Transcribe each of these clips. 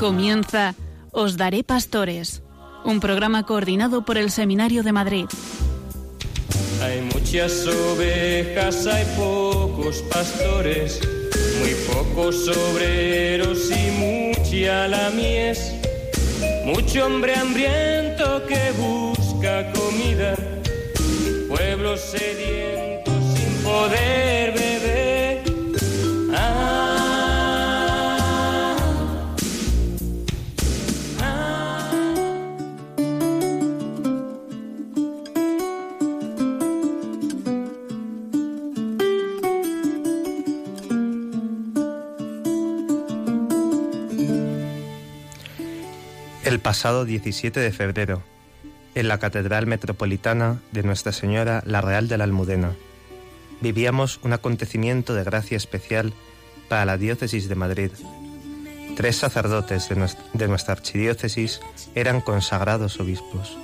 Comienza Os Daré Pastores, un programa coordinado por el Seminario de Madrid. Hay muchas ovejas, hay pocos pastores, muy pocos obreros y mucha la mies. Mucho hombre hambriento que busca comida, pueblo sediento sin poder pasado 17 de febrero, en la Catedral Metropolitana de Nuestra Señora la Real de la Almudena, vivíamos un acontecimiento de gracia especial para la diócesis de Madrid. Tres sacerdotes de, nues- de nuestra archidiócesis eran consagrados obispos.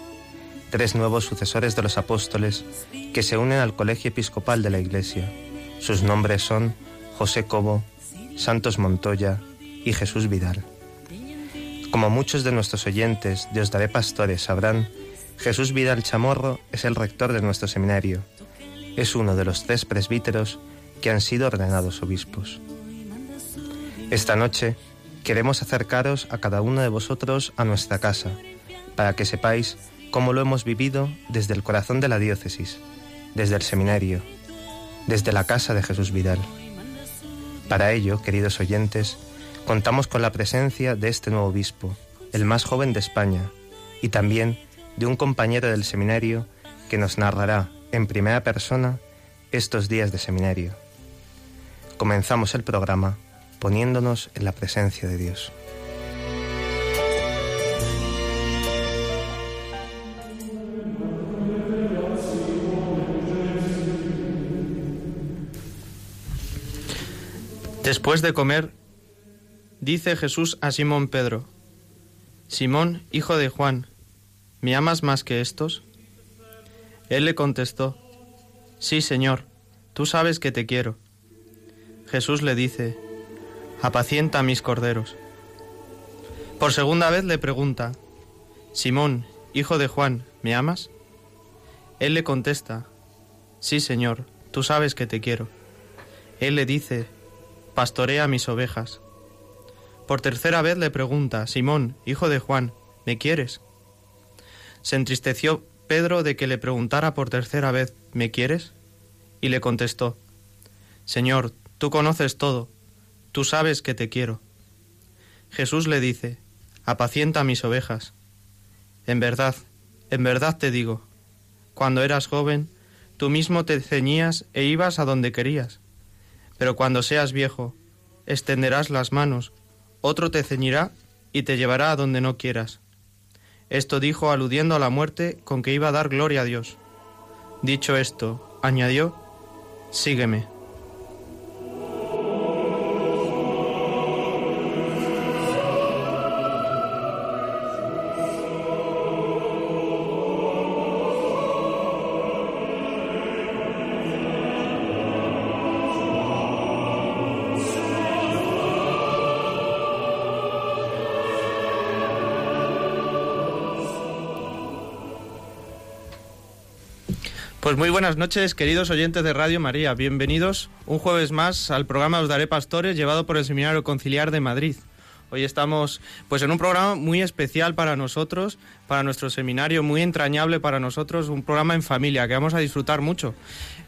Tres nuevos sucesores de los apóstoles que se unen al colegio episcopal de la Iglesia. Sus nombres son José Cobo, Santos Montoya y Jesús Vidal. Como muchos de nuestros oyentes de Os Daré Pastores sabrán, Jesús Vidal Chamorro es el rector de nuestro seminario. Es uno de los tres presbíteros que han sido ordenados obispos. Esta noche queremos acercaros a cada uno de vosotros a nuestra casa, para que sepáis cómo lo hemos vivido desde el corazón de la diócesis, desde el seminario, desde la casa de Jesús Vidal. Para ello, queridos oyentes, contamos con la presencia de este nuevo obispo, el más joven de España, y también de un compañero del seminario que nos narrará en primera persona estos días de seminario. Comenzamos el programa poniéndonos en la presencia de Dios. Después de comer, dice Jesús a Simón Pedro, Simón, hijo de Juan, ¿me amas más que estos? Él le contestó, Sí, Señor, tú sabes que te quiero. Jesús le dice, Apacienta mis corderos. Por segunda vez le pregunta, Simón, hijo de Juan, ¿me amas? Él le contesta, Sí, Señor, tú sabes que te quiero. Él le dice, Pastorea mis ovejas. Por tercera vez le pregunta, Simón, hijo de Juan, ¿me quieres? Se entristeció Pedro de que le preguntara por tercera vez, ¿me quieres? Y le contestó, Señor, tú conoces todo, tú sabes que te quiero. Jesús le dice, apacienta mis ovejas. En verdad, en verdad te digo, cuando eras joven, tú mismo te ceñías e ibas a donde querías. Pero cuando seas viejo, extenderás las manos, otro te ceñirá y te llevará a donde no quieras. Esto dijo aludiendo a la muerte con que iba a dar gloria a Dios. Dicho esto, añadió, Sígueme. Pues muy buenas noches, queridos oyentes de Radio María. Bienvenidos un jueves más al programa Os Daré Pastores, llevado por el Seminario Conciliar de Madrid. Hoy estamos pues en un programa muy especial para nosotros, para nuestro seminario, muy entrañable para nosotros, un programa en familia que vamos a disfrutar mucho.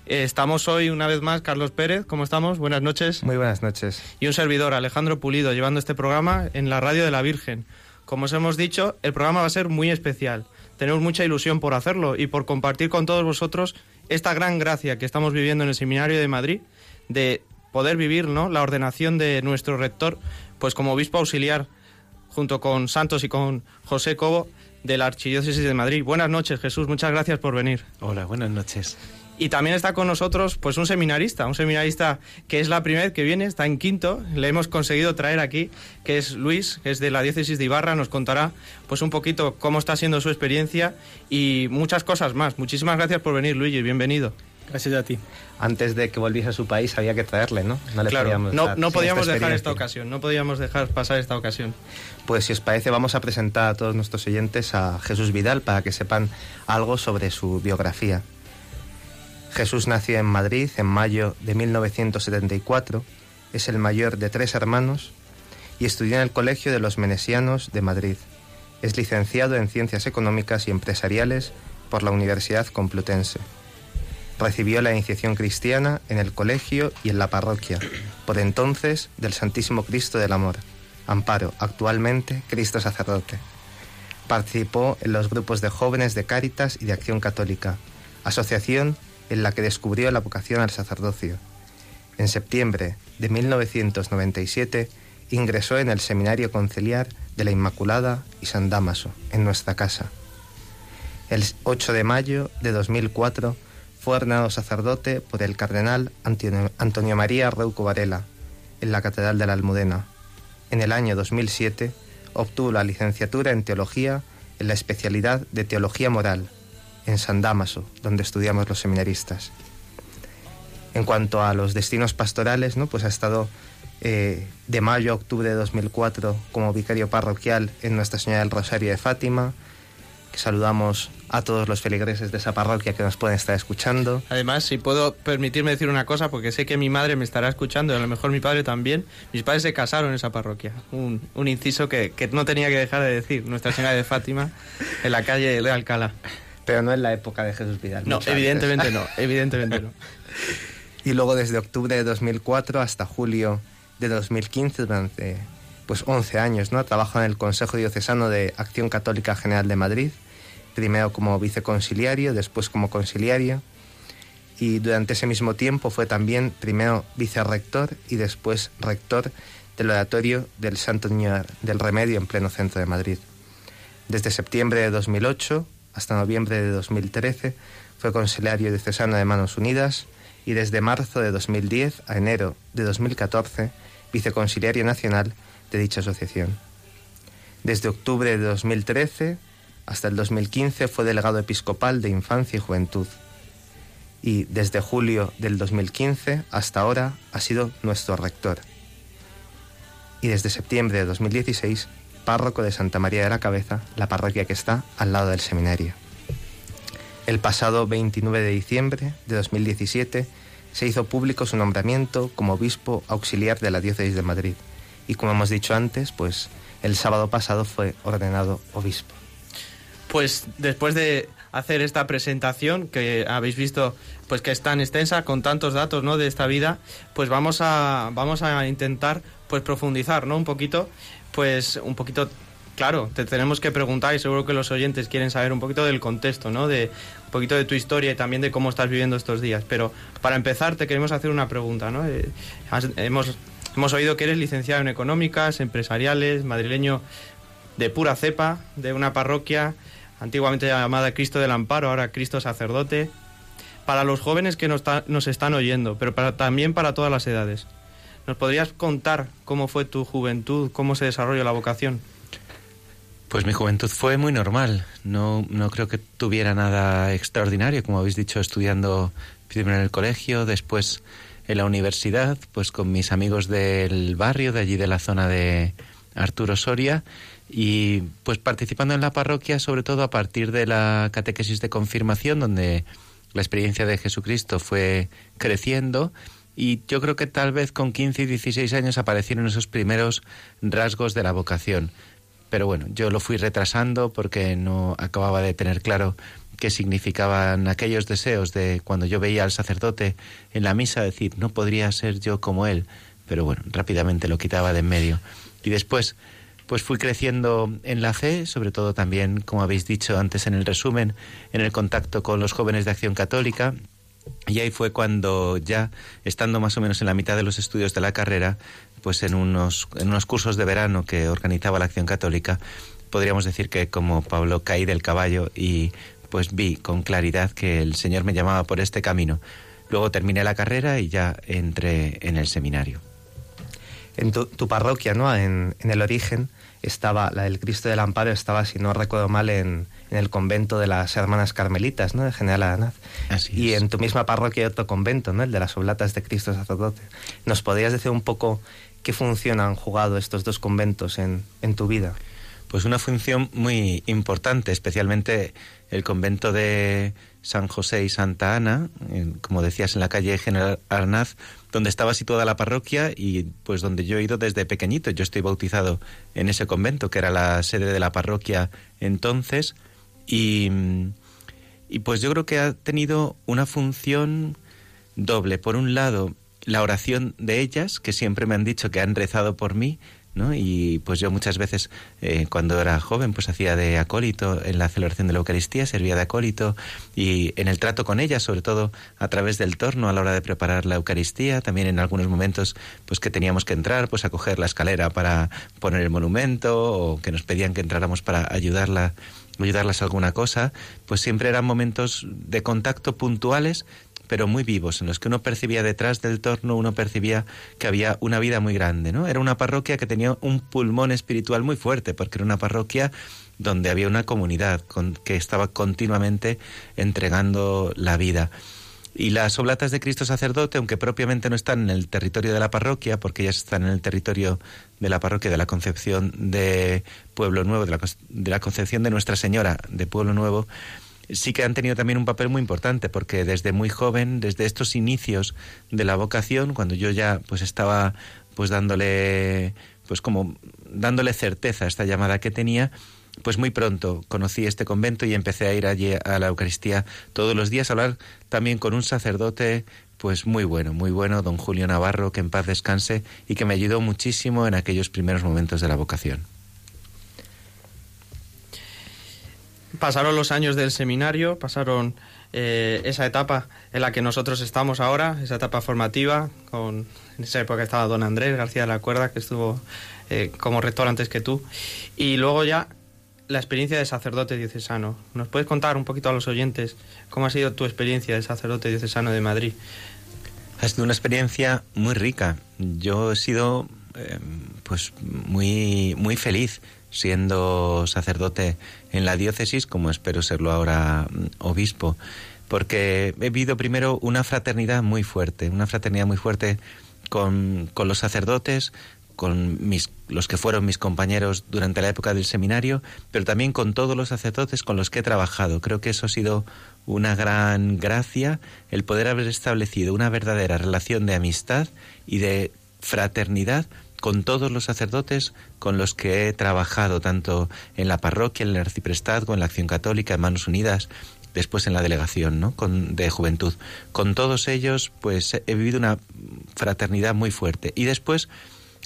Eh, estamos hoy una vez más Carlos Pérez, ¿cómo estamos? Buenas noches. Muy buenas noches. Y un servidor, Alejandro Pulido, llevando este programa en la Radio de la Virgen. Como os hemos dicho, el programa va a ser muy especial. Tenemos mucha ilusión por hacerlo y por compartir con todos vosotros esta gran gracia que estamos viviendo en el Seminario de Madrid de poder vivir ¿no? la ordenación de nuestro rector pues como obispo auxiliar junto con Santos y con José Cobo de la Archidiócesis de Madrid. Buenas noches, Jesús, muchas gracias por venir. Hola, buenas noches. Y también está con nosotros pues un seminarista, un seminarista que es la primera vez que viene, está en quinto, le hemos conseguido traer aquí, que es Luis, que es de la diócesis de Ibarra, nos contará pues un poquito cómo está siendo su experiencia y muchas cosas más. Muchísimas gracias por venir, Luigi, bienvenido. Gracias a ti. Antes de que volviese a su país había que traerle, ¿no? No le podíamos no, no podíamos dejar esta ocasión, no podíamos dejar pasar esta ocasión. Pues si os parece vamos a presentar a todos nuestros oyentes a Jesús Vidal para que sepan algo sobre su biografía. Jesús nació en Madrid en mayo de 1974, es el mayor de tres hermanos y estudió en el Colegio de los Menesianos de Madrid. Es licenciado en Ciencias Económicas y Empresariales por la Universidad Complutense. Recibió la iniciación cristiana en el colegio y en la parroquia, por entonces del Santísimo Cristo del Amor. Amparo, actualmente Cristo Sacerdote. Participó en los grupos de jóvenes de Cáritas y de Acción Católica, asociación en la que descubrió la vocación al sacerdocio. En septiembre de 1997 ingresó en el Seminario Conciliar de la Inmaculada y San Damaso, en nuestra casa. El 8 de mayo de 2004 fue ordenado sacerdote por el cardenal Antonio María Reuco Varela en la Catedral de la Almudena. En el año 2007 obtuvo la licenciatura en Teología en la especialidad de Teología Moral en San Damaso, donde estudiamos los seminaristas. En cuanto a los destinos pastorales, ¿no? pues ha estado eh, de mayo a octubre de 2004 como vicario parroquial en Nuestra Señora del Rosario de Fátima, que saludamos a todos los feligreses de esa parroquia que nos pueden estar escuchando. Además, si puedo permitirme decir una cosa, porque sé que mi madre me estará escuchando y a lo mejor mi padre también, mis padres se casaron en esa parroquia. Un, un inciso que, que, no tenía que dejar de decir, Nuestra Señora de Fátima, en la calle de Alcalá. Pero no en la época de Jesús Vidal. No, evidentemente no, evidentemente no. y luego desde octubre de 2004 hasta julio de 2015, durante pues 11 años, ¿no? Trabaja en el Consejo Diocesano de Acción Católica General de Madrid primero como viceconciliario, después como conciliario, y durante ese mismo tiempo fue también primero vicerrector y después rector del oratorio del Santo Niño del Remedio en pleno centro de Madrid. Desde septiembre de 2008 hasta noviembre de 2013 fue conciliario diocesano de Manos Unidas y desde marzo de 2010 a enero de 2014 viceconciliario nacional de dicha asociación. Desde octubre de 2013 hasta el 2015 fue delegado episcopal de Infancia y Juventud. Y desde julio del 2015 hasta ahora ha sido nuestro rector. Y desde septiembre de 2016, párroco de Santa María de la Cabeza, la parroquia que está al lado del seminario. El pasado 29 de diciembre de 2017 se hizo público su nombramiento como obispo auxiliar de la diócesis de Madrid. Y como hemos dicho antes, pues el sábado pasado fue ordenado obispo pues después de hacer esta presentación que habéis visto pues que es tan extensa con tantos datos ¿no? de esta vida pues vamos a vamos a intentar pues profundizar no un poquito pues un poquito claro te tenemos que preguntar y seguro que los oyentes quieren saber un poquito del contexto no de un poquito de tu historia y también de cómo estás viviendo estos días. Pero para empezar te queremos hacer una pregunta no eh, hemos hemos oído que eres licenciado en económicas empresariales madrileño de pura cepa de una parroquia antiguamente llamada Cristo del Amparo, ahora Cristo Sacerdote, para los jóvenes que nos, nos están oyendo, pero para, también para todas las edades. ¿Nos podrías contar cómo fue tu juventud, cómo se desarrolló la vocación? Pues mi juventud fue muy normal, no, no creo que tuviera nada extraordinario, como habéis dicho, estudiando primero en el colegio, después en la universidad, pues con mis amigos del barrio, de allí de la zona de Arturo Soria, y pues participando en la parroquia sobre todo a partir de la catequesis de confirmación donde la experiencia de Jesucristo fue creciendo y yo creo que tal vez con 15 y 16 años aparecieron esos primeros rasgos de la vocación. Pero bueno, yo lo fui retrasando porque no acababa de tener claro qué significaban aquellos deseos de cuando yo veía al sacerdote en la misa decir, no podría ser yo como él. Pero bueno, rápidamente lo quitaba de en medio. Y después pues fui creciendo en la fe, sobre todo también, como habéis dicho antes en el resumen, en el contacto con los jóvenes de Acción Católica. Y ahí fue cuando ya, estando más o menos en la mitad de los estudios de la carrera, pues en unos, en unos cursos de verano que organizaba la Acción Católica, podríamos decir que como Pablo caí del caballo y pues vi con claridad que el Señor me llamaba por este camino. Luego terminé la carrera y ya entré en el seminario. En tu, parroquia, ¿no? En, en el origen, estaba, la del Cristo del Amparo estaba, si no recuerdo mal, en, en el convento de las hermanas carmelitas, ¿no? De General Aranaz. Así y es. en tu misma parroquia hay otro convento, ¿no? El de las Oblatas de Cristo Sacerdote. ¿Nos podrías decir un poco qué función han jugado estos dos conventos en, en tu vida? Pues una función muy importante, especialmente el convento de San José y Santa Ana, como decías, en la calle General Arnaz, donde estaba situada la parroquia y pues donde yo he ido desde pequeñito. Yo estoy bautizado en ese convento, que era la sede de la parroquia entonces, y, y pues yo creo que ha tenido una función doble. Por un lado, la oración de ellas, que siempre me han dicho que han rezado por mí, Y pues yo muchas veces, eh, cuando era joven, pues hacía de acólito en la celebración de la Eucaristía, servía de acólito y en el trato con ellas, sobre todo a través del torno a la hora de preparar la Eucaristía, también en algunos momentos, pues que teníamos que entrar, pues a coger la escalera para poner el monumento o que nos pedían que entráramos para ayudarla ayudarlas a alguna cosa, pues siempre eran momentos de contacto puntuales, pero muy vivos, en los que uno percibía detrás del torno, uno percibía que había una vida muy grande, ¿no? Era una parroquia que tenía un pulmón espiritual muy fuerte, porque era una parroquia donde había una comunidad que estaba continuamente entregando la vida. Y las oblatas de Cristo sacerdote, aunque propiamente no están en el territorio de la parroquia, porque ellas están en el territorio de la parroquia de la Concepción de Pueblo Nuevo, de la Concepción de Nuestra Señora de Pueblo Nuevo, sí que han tenido también un papel muy importante, porque desde muy joven, desde estos inicios de la vocación, cuando yo ya pues estaba pues dándole pues como dándole certeza a esta llamada que tenía, pues muy pronto conocí este convento y empecé a ir allí a la Eucaristía todos los días a hablar también con un sacerdote pues muy bueno, muy bueno, don Julio Navarro, que en paz descanse y que me ayudó muchísimo en aquellos primeros momentos de la vocación. Pasaron los años del seminario, pasaron eh, esa etapa en la que nosotros estamos ahora, esa etapa formativa, con, en esa época estaba don Andrés García de la Cuerda, que estuvo eh, como rector antes que tú, y luego ya la experiencia de sacerdote diocesano. ¿Nos puedes contar un poquito a los oyentes cómo ha sido tu experiencia de sacerdote diocesano de Madrid? Ha sido una experiencia muy rica. Yo he sido eh, pues muy muy feliz siendo sacerdote en la diócesis, como espero serlo ahora mm, obispo, porque he vivido primero una fraternidad muy fuerte, una fraternidad muy fuerte con, con los sacerdotes, con mis, los que fueron mis compañeros durante la época del seminario, pero también con todos los sacerdotes con los que he trabajado. Creo que eso ha sido una gran gracia, el poder haber establecido una verdadera relación de amistad y de fraternidad con todos los sacerdotes con los que he trabajado, tanto en la parroquia, en el arciprestazgo, en la acción católica, en Manos Unidas, después en la delegación ¿no? con, de juventud. Con todos ellos, pues he vivido una fraternidad muy fuerte. Y después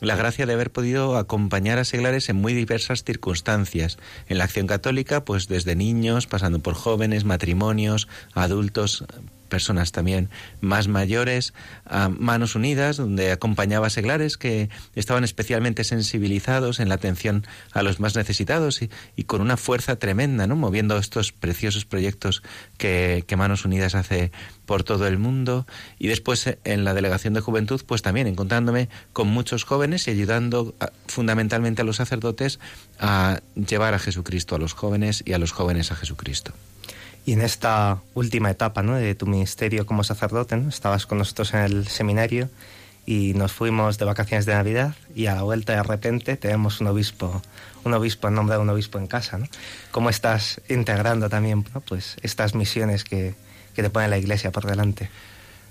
la gracia de haber podido acompañar a seglares en muy diversas circunstancias. En la acción católica, pues desde niños, pasando por jóvenes, matrimonios, adultos, personas también más mayores, a Manos Unidas, donde acompañaba seglares que estaban especialmente sensibilizados en la atención a los más necesitados y, con una fuerza tremenda, ¿no? moviendo estos preciosos proyectos que, Manos Unidas hace por todo el mundo y después en la delegación de juventud pues también encontrándome con muchos jóvenes y ayudando fundamentalmente a los sacerdotes a llevar a Jesucristo a los jóvenes y a los jóvenes a Jesucristo. Y en esta última etapa ¿no? de tu ministerio como sacerdote, ¿no? estabas con nosotros en el seminario y nos fuimos de vacaciones de Navidad y a la vuelta de repente tenemos un obispo, un obispo en nombre de un obispo en casa. ¿no? ¿Cómo estás integrando también ¿no? pues estas misiones que, que te pone la Iglesia por delante?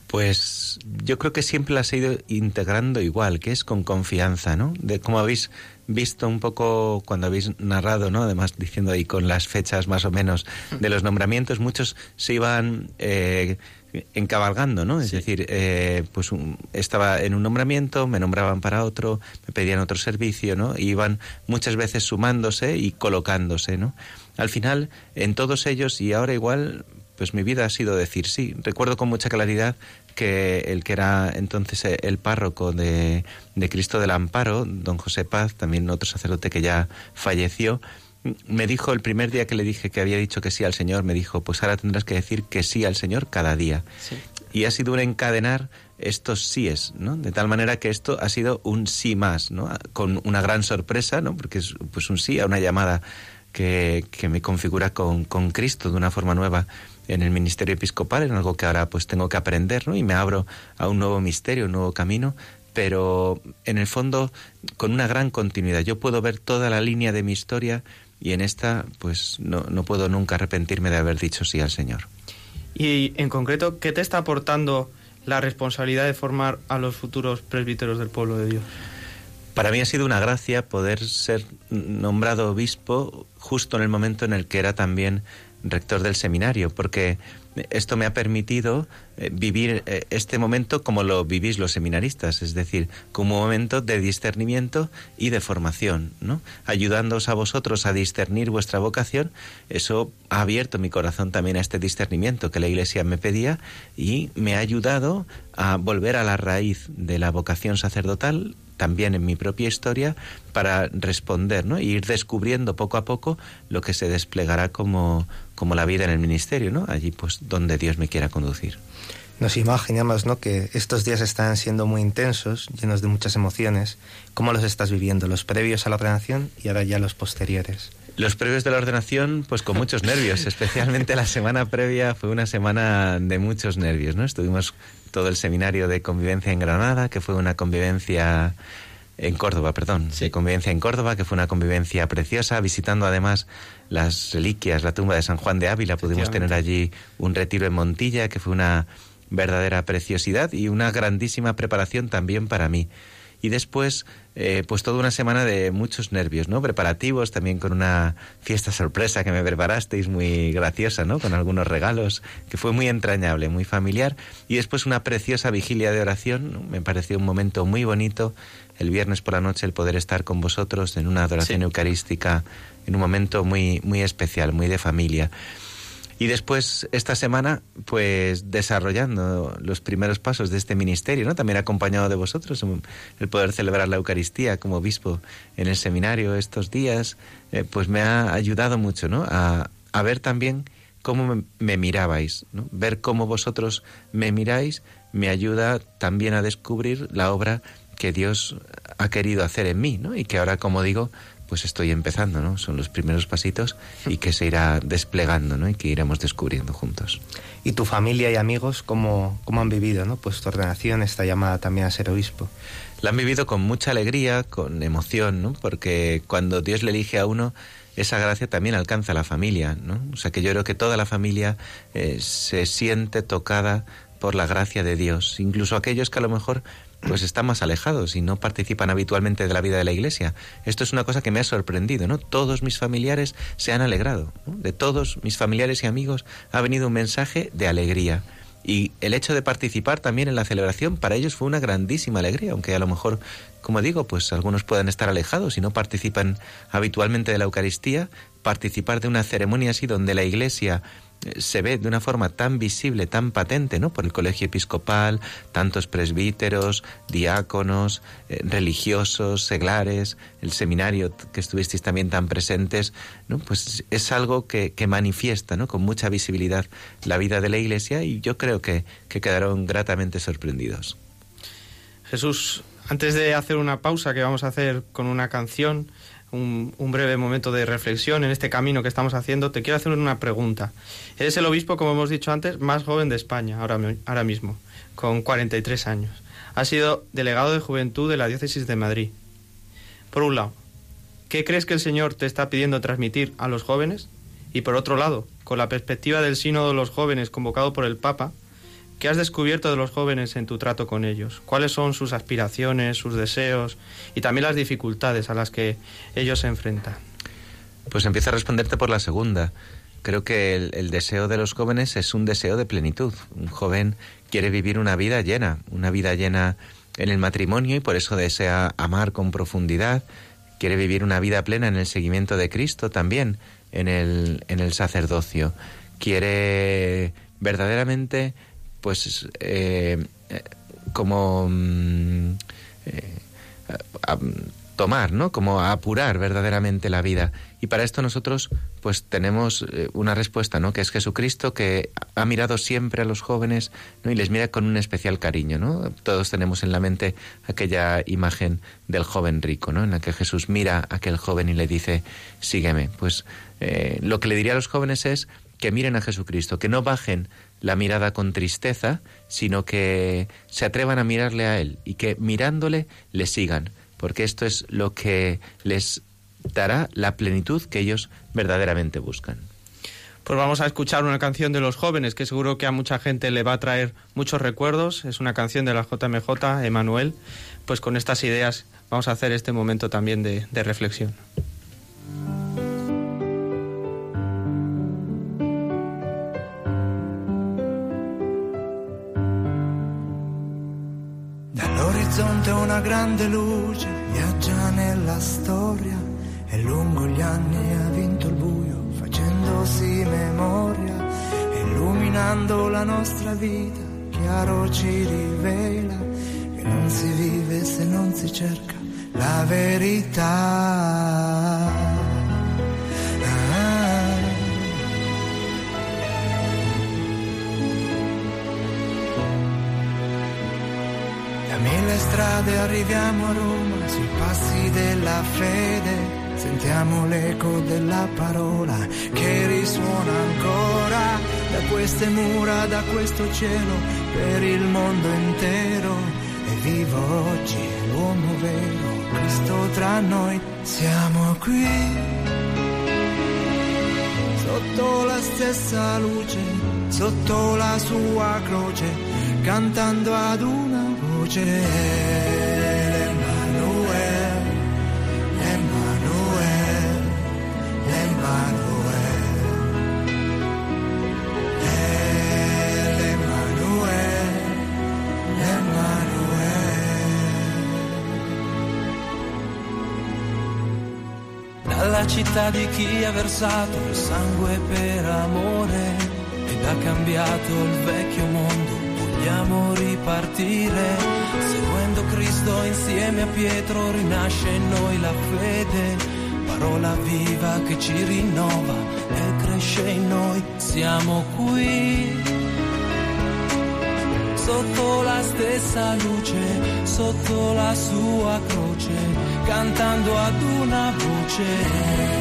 Pues yo creo que siempre las he ido integrando igual, que es con confianza, ¿no? De como habéis visto un poco cuando habéis narrado, ¿no? Además diciendo ahí con las fechas más o menos de los nombramientos, muchos se iban eh, encabalgando, ¿no? Es Sí. decir, eh, pues un- estaba en un nombramiento, me nombraban para otro, me pedían otro servicio, ¿no? Y iban muchas veces sumándose y colocándose, ¿no? Al final, en todos ellos, y ahora igual, pues mi vida ha sido decir sí. Recuerdo con mucha claridad que el que era entonces eh, el párroco de, de Cristo del Amparo, don José Paz, también otro sacerdote que ya falleció, me dijo el primer día que le dije que había dicho que sí al Señor, me dijo, pues ahora tendrás que decir que sí al Señor cada día. Sí. y ha sido un encadenar estos síes, ¿no? De tal manera que esto ha sido un sí más, ¿no? Con una gran sorpresa, ¿no? Porque es pues un sí a una llamada que, que me configura con, con Cristo de una forma nueva en el ministerio episcopal, en algo que ahora pues tengo que aprender, ¿no? Y me abro a un nuevo misterio, un nuevo camino, pero en el fondo con una gran continuidad. Yo puedo ver toda la línea de mi historia y en esta pues no, no puedo nunca arrepentirme de haber dicho sí al Señor. Y en concreto, ¿qué te está aportando la responsabilidad de formar a los futuros presbíteros del pueblo de Dios? Para mí ha sido una gracia poder ser nombrado obispo justo en el momento en el que era también rector del seminario, porque esto me ha permitido eh, vivir eh, este momento como lo vivís los seminaristas, es decir, como un momento de discernimiento y de formación, ¿no? Ayudándoos a vosotros a discernir vuestra vocación, eso ha abierto mi corazón también a este discernimiento que la Iglesia me pedía y me ha ayudado a volver a la raíz de la vocación sacerdotal también en mi propia historia para responder ¿no? y ir descubriendo poco a poco lo que se desplegará como, como la vida en el ministerio, ¿no? allí pues donde Dios me quiera conducir. Nos imaginamos ¿no? que estos días están siendo muy intensos, llenos de muchas emociones. ¿Cómo los estás viviendo? Los previos a la ordenación y ahora ya los posteriores. Los previos de la ordenación, pues con muchos nervios, especialmente la semana previa fue una semana de muchos nervios, ¿no? Estuvimos todo el seminario de convivencia en Granada, que fue una convivencia en Córdoba, perdón, sí. de convivencia en Córdoba, que fue una convivencia preciosa, visitando además las reliquias, la tumba de San Juan de Ávila, pudimos tener allí un retiro en Montilla, que fue una verdadera preciosidad y una grandísima preparación también para mí. Y después, eh, pues toda una semana de muchos nervios, ¿no? Preparativos, también con una fiesta sorpresa que me preparasteis muy graciosa, ¿no? Con algunos regalos, que fue muy entrañable, muy familiar. Y después una preciosa vigilia de oración, ¿no? me pareció un momento muy bonito el viernes por la noche el poder estar con vosotros en una adoración sí. eucarística, en un momento muy, muy especial, muy de familia. Y después, esta semana, pues desarrollando los primeros pasos de este ministerio, ¿no? También acompañado de vosotros, el poder celebrar la Eucaristía como obispo en el seminario estos días, eh, pues me ha ayudado mucho, ¿no? A, a ver también cómo me, me mirabais, ¿no? Ver cómo vosotros me miráis me ayuda también a descubrir la obra que Dios ha querido hacer en mí, ¿no? Y que ahora, como digo, pues estoy empezando, ¿no? Son los primeros pasitos y que se irá desplegando, ¿no? Y que iremos descubriendo juntos. ¿Y tu familia y amigos cómo, cómo han vivido, ¿no? Pues tu ordenación, esta llamada también a ser obispo. La han vivido con mucha alegría, con emoción, ¿no? Porque cuando Dios le elige a uno, esa gracia también alcanza a la familia, ¿no? O sea que yo creo que toda la familia eh, se siente tocada por la gracia de Dios, incluso aquellos que a lo mejor pues están más alejados y no participan habitualmente de la vida de la iglesia. Esto es una cosa que me ha sorprendido, ¿no? Todos mis familiares se han alegrado, de todos mis familiares y amigos ha venido un mensaje de alegría. Y el hecho de participar también en la celebración para ellos fue una grandísima alegría, aunque a lo mejor, como digo, pues algunos puedan estar alejados y no participan habitualmente de la Eucaristía, participar de una ceremonia así donde la Iglesia se ve de una forma tan visible, tan patente, ¿no? Por el colegio episcopal, tantos presbíteros, diáconos, eh, religiosos, seglares, el seminario que estuvisteis también tan presentes. Pues es algo que, que, manifiesta, ¿no? Con mucha visibilidad la vida de la Iglesia y yo creo que, que quedaron gratamente sorprendidos. Jesús, antes de hacer una pausa que vamos a hacer con una canción, un, breve momento de reflexión en este camino que estamos haciendo, te quiero hacer una pregunta. Eres el obispo, como hemos dicho antes, más joven de España ahora, ahora mismo, con 43 años. Has sido delegado de juventud de la diócesis de Madrid. Por un lado, ¿qué crees que el Señor te está pidiendo transmitir a los jóvenes? Y por otro lado, con la perspectiva del sínodo de los jóvenes convocado por el Papa, ¿Qué has descubierto de los jóvenes en tu trato con ellos? ¿Cuáles son sus aspiraciones, sus deseos y también las dificultades a las que ellos se enfrentan? Pues empiezo a responderte por la segunda. Creo que el, el, deseo de los jóvenes es un deseo de plenitud. Un joven quiere vivir una vida llena, una vida llena en el matrimonio y por eso desea amar con profundidad. Quiere vivir una vida plena en el seguimiento de Cristo también, en el, en el sacerdocio. Quiere verdaderamente pues eh, como mm, eh, tomar, ¿no? Como apurar verdaderamente la vida Y para esto nosotros pues tenemos eh, una respuesta, ¿no? Que es Jesucristo que ha mirado siempre a los jóvenes. Y les mira con un especial cariño, ¿no? Todos tenemos en la mente aquella imagen del joven rico, ¿no? En la que Jesús mira a aquel joven y le dice, sígueme. Pues eh, lo que le diría a los jóvenes es que miren a Jesucristo, que no bajen la mirada con tristeza, sino que se atrevan a mirarle a Él y que mirándole le sigan, porque esto es lo que les dará la plenitud que ellos verdaderamente buscan. Pues vamos a escuchar una canción de los jóvenes que seguro que a mucha gente le va a traer muchos recuerdos. Es una canción de la JMJ, Emanuel. Pues con estas ideas vamos a hacer este momento también de, de reflexión. Dall'orizzonte una grande luce viaggia nella storia e lungo gli anni ha vinto il buio facendosi memoria, illuminando la nostra vita, chiaro ci rivela che non si vive se non si cerca la verità. Mille strade arriviamo a Roma, sui passi della fede, sentiamo l'eco della parola che risuona ancora da queste mura, da questo cielo, per il mondo intero. E vivo oggi l'uomo vero, Cristo tra noi, siamo qui. Sotto la stessa luce, sotto la sua croce, cantando ad una voce. L'Emanuel, l'Emanuel, l'Emanuel. L'Emanuel, l'Emanuel. Dalla città di chi ha versato il sangue per amore ed ha cambiato il vecchio mondo, vogliamo ripartire. Seguendo Cristo insieme a Pietro rinasce in noi la fede, parola viva che ci rinnova e cresce in noi. Siamo qui sotto la stessa luce, sotto la sua croce, cantando ad una voce.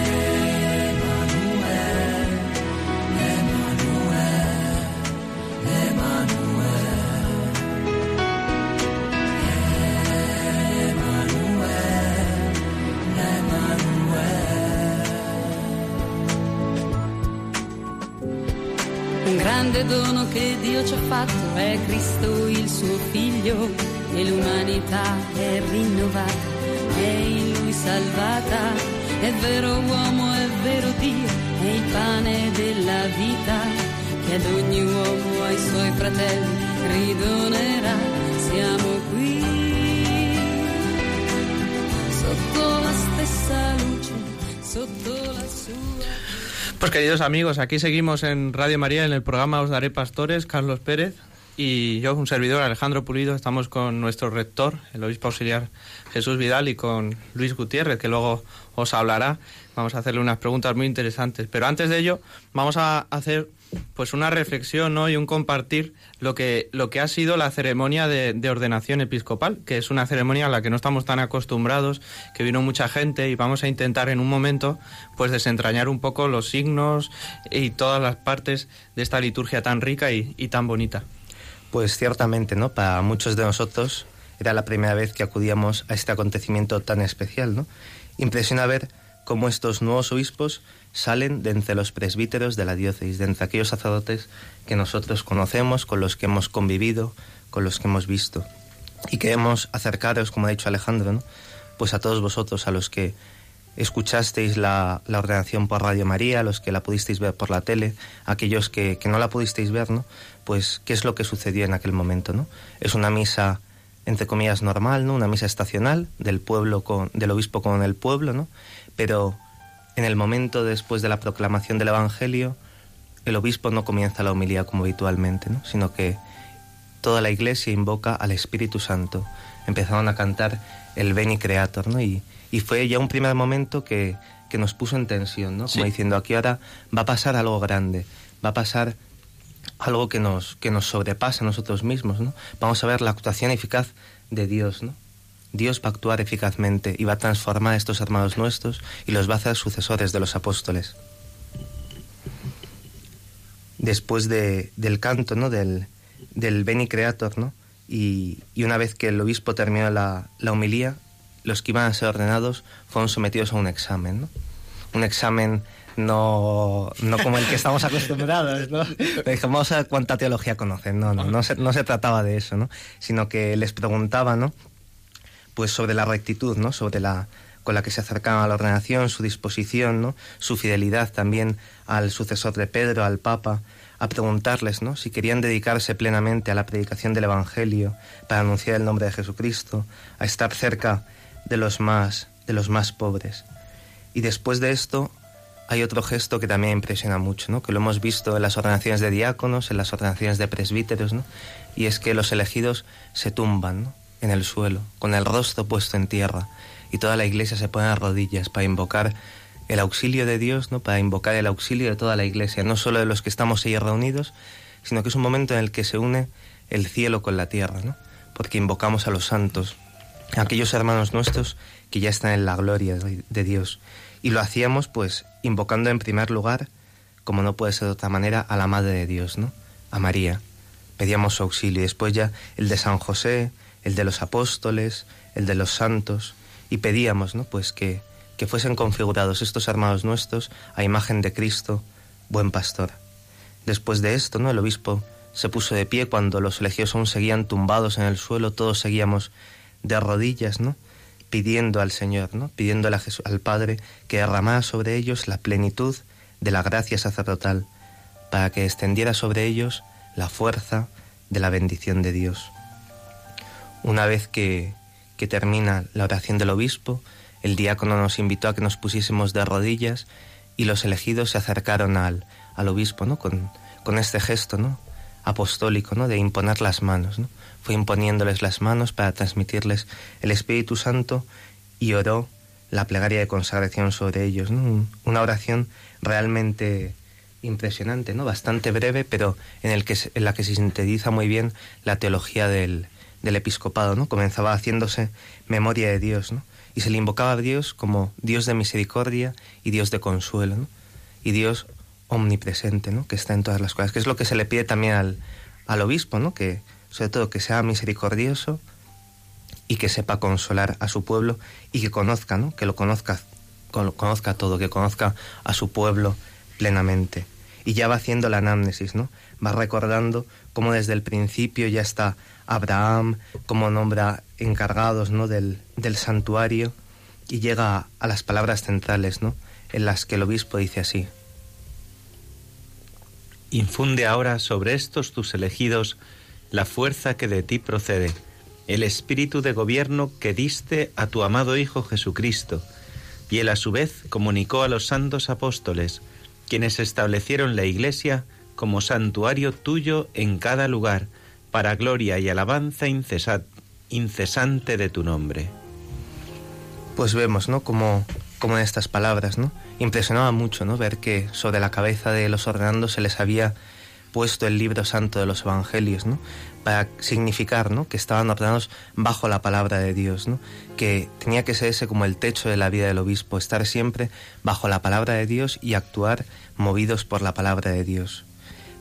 Che Dio ci ha fatto è Cristo il suo figlio e l'umanità è rinnovata, è in lui salvata. È vero uomo, è vero Dio, è il pane della vita che ad ogni uomo, ai suoi fratelli, ridonerà. Siamo qui sotto la stessa luce, sotto la sua. Pues queridos amigos, aquí seguimos en Radio María en el programa Os Daré Pastores, Carlos Pérez y yo, un servidor, Alejandro Pulido, estamos con nuestro rector, el obispo auxiliar Jesús Vidal y con Luis Gutiérrez, que luego os hablará. Vamos a hacerle unas preguntas muy interesantes. Pero antes de ello, vamos a hacer pues una reflexión ¿no? y un compartir lo que, lo que ha sido la ceremonia de, de ordenación episcopal, que es una ceremonia a la que no estamos tan acostumbrados, que vino mucha gente y vamos a intentar en un momento pues desentrañar un poco los signos y todas las partes de esta liturgia tan rica y tan bonita. Pues ciertamente, ¿no? Para muchos de nosotros era la primera vez que acudíamos a este acontecimiento tan especial, ¿no? Impresiona ver cómo estos nuevos obispos salen de entre los presbíteros de la diócesis, de entre aquellos sacerdotes que nosotros conocemos, con los que hemos convivido, con los que hemos visto. Y queremos acercaros, como ha dicho Alejandro, ¿no? pues a todos vosotros, a los que escuchasteis la, la, ordenación por Radio María, a los que la pudisteis ver por la tele, a aquellos que, que, no la pudisteis ver, ¿no? Pues, ¿qué es lo que sucedió en aquel momento, ¿no? Es una misa, entre comillas, normal, ¿no? Una misa estacional del pueblo con, del obispo con el pueblo, ¿no? Pero en el momento después de la proclamación del Evangelio, el obispo no comienza la homilía como habitualmente, ¿no? Sino que toda la iglesia invoca al Espíritu Santo. Empezaron a cantar el Beni Creator, ¿no? Y, y fue ya un primer momento que, que nos puso en tensión, ¿no? Como diciendo, aquí ahora va a pasar algo grande, va a pasar algo que nos, que nos sobrepasa a nosotros mismos, ¿no? Vamos a ver la actuación eficaz de Dios, ¿no? Dios va a actuar eficazmente y va a transformar a estos hermanos nuestros y los va a hacer sucesores de los apóstoles. Después de, del canto, ¿no? Del, del Beni Creator, ¿no? Y, y, una vez que el obispo terminó la, la homilía, los que iban a ser ordenados fueron sometidos a un examen, ¿no? Un examen no, no como el que estamos acostumbrados, ¿no? vamos a ver cuánta teología conocen, no, no, no se, no se trataba de eso, ¿no? Sino que les preguntaba, ¿no? Pues sobre la rectitud, ¿no? Sobre la con la que se acercaban a la ordenación, su disposición, ¿no? Su fidelidad también al sucesor de Pedro, al Papa, a preguntarles, ¿no? Si querían dedicarse plenamente a la predicación del Evangelio, para anunciar el nombre de Jesucristo, a estar cerca de los más, de los más pobres. Y después de esto, hay otro gesto que también impresiona mucho, ¿no? que lo hemos visto en las ordenaciones de diáconos, en las ordenaciones de presbíteros, ¿no? y es que los elegidos se tumban en el suelo, con el rostro puesto en tierra, y toda la iglesia se pone a rodillas para invocar el auxilio de Dios, ¿no? para invocar el auxilio de toda la iglesia, no solo de los que estamos ahí reunidos, sino que es un momento en el que se une el cielo con la tierra, ¿no? porque invocamos a los santos, a aquellos hermanos nuestros que ya están en la gloria de Dios. Y lo hacíamos pues invocando en primer lugar, como no puede ser de otra manera, a la Madre de Dios, ¿no? A María. Pedíamos su auxilio y después ya el de San José, el de los apóstoles, el de los santos y pedíamos, ¿no? Pues que, que fuesen configurados estos hermanos nuestros a imagen de Cristo, buen pastor. Después de esto, ¿no? El obispo se puso de pie cuando los elegidos aún seguían tumbados en el suelo, todos seguíamos de rodillas, ¿no? Pidiendo al Señor, ¿no? al Padre que derramara sobre ellos la plenitud de la gracia sacerdotal, para que extendiera sobre ellos la fuerza de la bendición de Dios. Una vez que, que termina la oración del obispo, el diácono nos invitó a que nos pusiésemos de rodillas y los elegidos se acercaron al, al obispo ¿no? con, con este gesto ¿no? Apostólico ¿no? de imponer las manos. ¿no? fue imponiéndoles las manos para transmitirles el Espíritu Santo y oró la plegaria de consagración sobre ellos. Una oración realmente impresionante, ¿no? bastante breve, pero en, el que, en la que se sintetiza muy bien la teología del, del episcopado. ¿no? Comenzaba haciéndose memoria de Dios ¿no? y se le invocaba a Dios como Dios de misericordia y Dios de consuelo y Dios omnipresente, ¿no? que está en todas las cosas, que es lo que se le pide también al, al obispo, ¿no? que sobre todo que sea misericordioso y que sepa consolar a su pueblo y que conozca, ¿no? que lo conozca, conozca todo, que conozca a su pueblo plenamente. Y ya va haciendo la anamnesis, ¿no? Va recordando cómo desde el principio ya está Abraham, cómo nombra encargados, ¿no? Del, del santuario y llega a las palabras centrales, ¿no? En las que el obispo dice así. Infunde ahora sobre estos tus elegidos la fuerza que de ti procede, el espíritu de gobierno que diste a tu amado Hijo Jesucristo, y él a su vez comunicó a los santos apóstoles, quienes establecieron la Iglesia como santuario tuyo en cada lugar, para gloria y alabanza incesante de tu nombre. Pues vemos, ¿no? Como, como en estas palabras, ¿no? Impresionaba mucho, ¿no? Ver que sobre la cabeza de los ordenandos se les había puesto el libro santo de los evangelios, ¿no? Para significar, ¿no? Que estaban ordenados bajo la palabra de Dios, ¿no? Que tenía que ser ese como el techo de la vida del obispo, estar siempre bajo la palabra de Dios y actuar movidos por la palabra de Dios.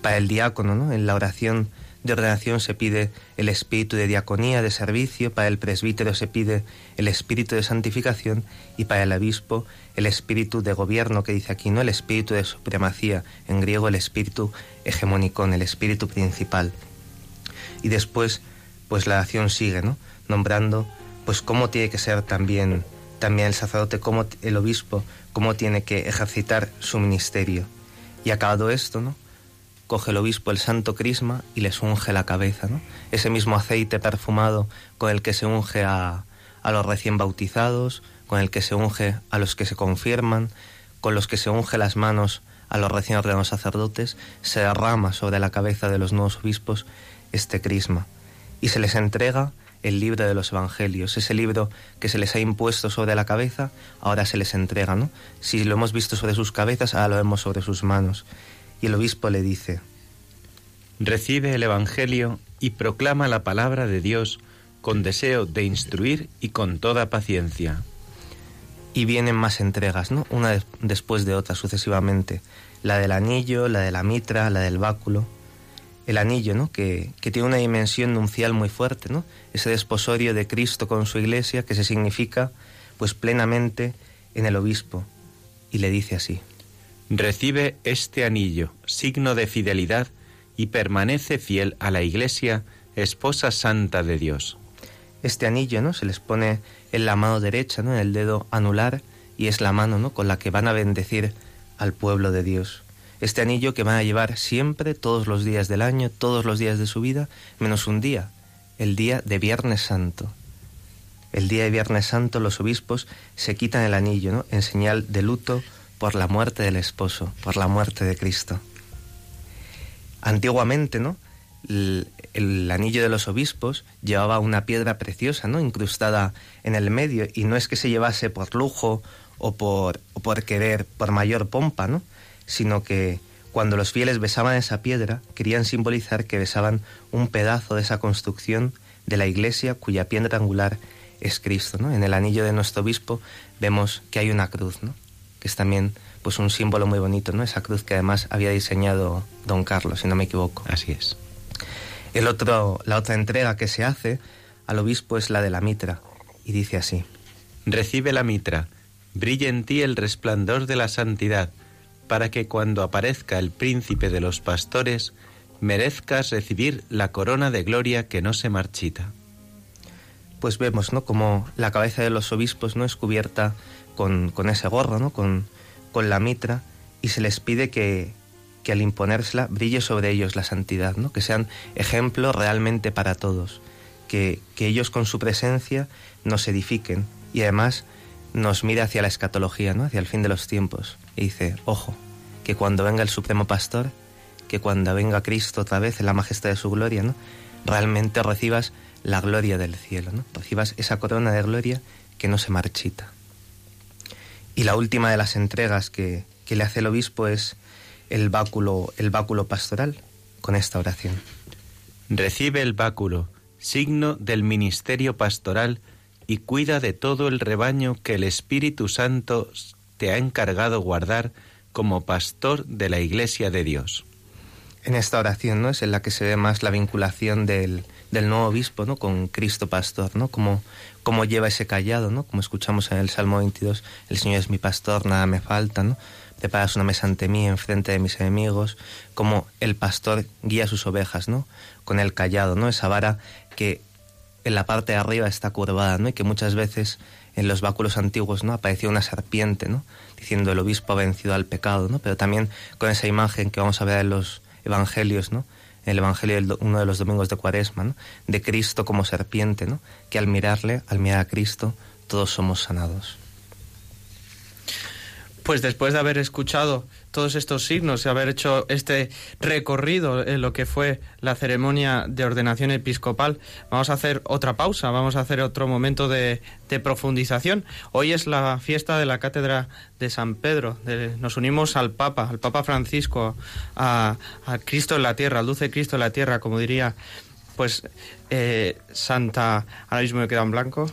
Para el diácono, ¿no? En la oración de ordenación se pide el espíritu de diaconía, de servicio, para el presbítero se pide el espíritu de santificación y para el obispo el espíritu de gobierno que dice aquí, ¿no? El espíritu de supremacía, en griego el espíritu hegemónico, el espíritu principal. Y después, pues la acción sigue, ¿no? Nombrando, pues cómo tiene que ser también, también el sacerdote, cómo el obispo, cómo tiene que ejercitar su ministerio. Y acabado esto, ¿no? Coge el obispo el santo crisma y les unge la cabeza, ¿no? Ese mismo aceite perfumado con el que se unge a, a los recién bautizados, con el que se unge a los que se confirman, con los que se unge las manos a los recién ordenados sacerdotes, se derrama sobre la cabeza de los nuevos obispos este crisma y se les entrega el libro de los evangelios, ese libro que se les ha impuesto sobre la cabeza, ahora se les entrega, ¿no? Si lo hemos visto sobre sus cabezas, ahora lo vemos sobre sus manos. Y el obispo le dice, Recibe el Evangelio y proclama la palabra de Dios con deseo de instruir y con toda paciencia. Y vienen más entregas, ¿no? Una después de otra sucesivamente. La del anillo, la de la mitra, la del báculo. El anillo, ¿no? Que, que tiene una dimensión nuncial muy fuerte, ¿no? Ese desposorio de Cristo con su iglesia que se significa, pues plenamente en el obispo. Y le dice así. Recibe este anillo, signo de fidelidad, y permanece fiel a la iglesia, esposa santa de Dios. Este anillo, ¿no? Se les pone en la mano derecha, ¿no? En el dedo anular y es la mano, ¿no? Con la que van a bendecir al pueblo de Dios. Este anillo que van a llevar siempre, todos los días del año, todos los días de su vida, menos un día, el día de Viernes Santo. El día de Viernes Santo los obispos se quitan el anillo, ¿no? En señal de luto por la muerte del esposo, por la muerte de Cristo. Antiguamente, ¿no? el, anillo de los obispos llevaba una piedra preciosa, ¿no? incrustada en el medio, y no es que se llevase por lujo o por, o por querer, por mayor pompa, ¿no? sino que cuando los fieles besaban esa piedra, querían simbolizar que besaban un pedazo de esa construcción de la iglesia cuya piedra angular es Cristo. En el anillo de nuestro obispo vemos que hay una cruz, ¿no? Que es también pues un símbolo muy bonito, ¿no? esa cruz que además había diseñado don Carlos, si no me equivoco. Así es. El otro, la otra entrega que se hace al obispo es la de la mitra, y dice así. Recibe la mitra, brille en ti el resplandor de la santidad, para que cuando aparezca el príncipe de los pastores, merezcas recibir la corona de gloria que no se marchita. Pues vemos, ¿no? Como la cabeza de los obispos no es cubierta con, ese gorro, ¿no? Con, la mitra, y se les pide que, al imponérsela brille sobre ellos la santidad, ¿no? que sean ejemplo realmente para todos, que, que ellos con su presencia nos edifiquen y además nos mire hacia la escatología, ¿no? hacia el fin de los tiempos. Y dice, ojo, que cuando venga el Supremo Pastor, que cuando venga Cristo otra vez en la majestad de su gloria, ¿no? realmente recibas la gloria del cielo, ¿no? recibas esa corona de gloria que no se marchita. Y la última de las entregas que, que le hace el obispo es el báculo, el báculo pastoral con esta oración. Recibe el báculo, signo del ministerio pastoral, y cuida de todo el rebaño que el Espíritu Santo te ha encargado guardar como pastor de la Iglesia de Dios. En esta oración, ¿no? Es en la que se ve más la vinculación del, del nuevo obispo, ¿no? Con Cristo pastor, ¿no? Como, lleva ese callado, ¿no? Como escuchamos en el Salmo 22, el Señor es mi pastor, nada me falta, ¿no? preparas una mesa ante mí, enfrente de mis enemigos, como el pastor guía sus ovejas, ¿no? Con el callado, ¿no? Esa vara que en la parte de arriba está curvada, ¿no? Y que muchas veces en los báculos antiguos, ¿no? Aparecía una serpiente, ¿no? Diciendo el obispo ha vencido al pecado, ¿no? Pero también con esa imagen que vamos a ver en los evangelios, ¿no? El evangelio de uno de los domingos de Cuaresma, ¿no? De Cristo como serpiente, ¿no? Que al mirarle, al mirar a Cristo, todos somos sanados. Pues después de haber escuchado todos estos signos y haber hecho este recorrido en lo que fue la ceremonia de ordenación episcopal, vamos a hacer otra pausa, vamos a hacer otro momento de, profundización. Hoy es la fiesta de la Cátedra de San Pedro. nos unimos al Papa, al Papa Francisco, a, Cristo en la tierra, al dulce Cristo en la tierra, como diría pues eh, Santa, ahora mismo me queda en blanco,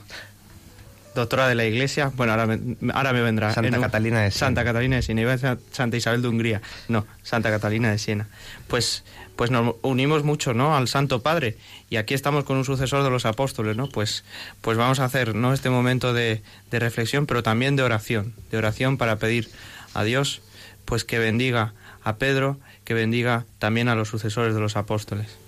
doctora de la Iglesia. Bueno, ahora me, ahora me vendrá. Santa Catalina de Siena. Santa Catalina de Siena. Iba a decir Santa Isabel de Hungría. No, Santa Catalina de Siena. Pues, pues nos unimos mucho, ¿no? Al Santo Padre. Y aquí estamos con un sucesor de los apóstoles, ¿no? Pues, pues vamos a hacer, ¿no? Este momento de, de reflexión, pero también de oración. De oración para pedir a Dios, pues que bendiga a Pedro, que bendiga también a los sucesores de los apóstoles.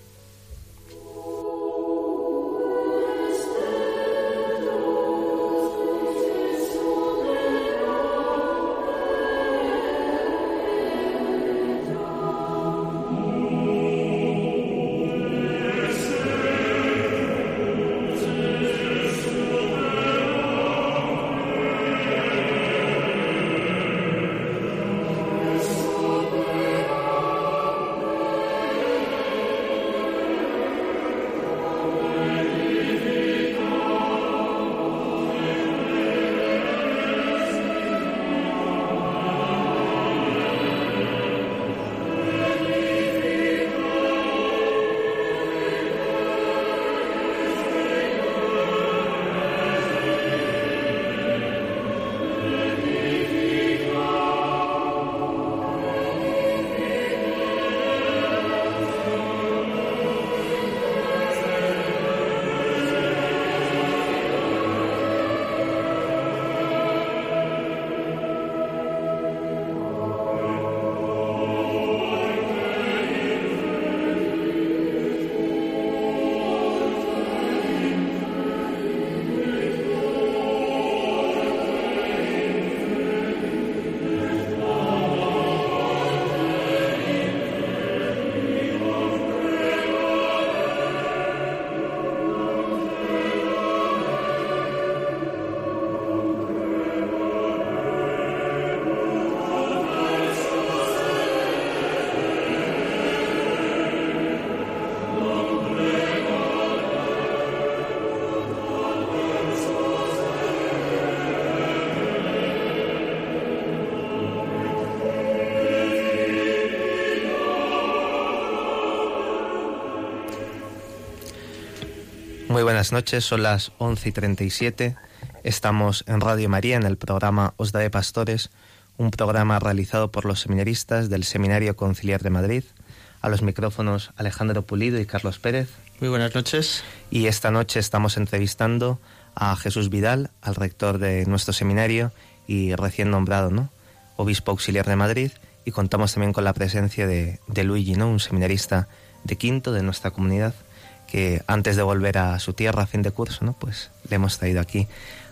Muy buenas noches, son las 11 y 37. Estamos en Radio María en el programa Os de Pastores, un programa realizado por los seminaristas del Seminario Conciliar de Madrid. A los micrófonos Alejandro Pulido y Carlos Pérez. Muy buenas noches. Y esta noche estamos entrevistando a Jesús Vidal, al rector de nuestro seminario y recién nombrado, ¿no? Obispo auxiliar de Madrid. Y contamos también con la presencia de, de Luigi, ¿no? Un seminarista de quinto de nuestra comunidad que antes de volver a su tierra a fin de curso, ¿no? Pues le hemos traído aquí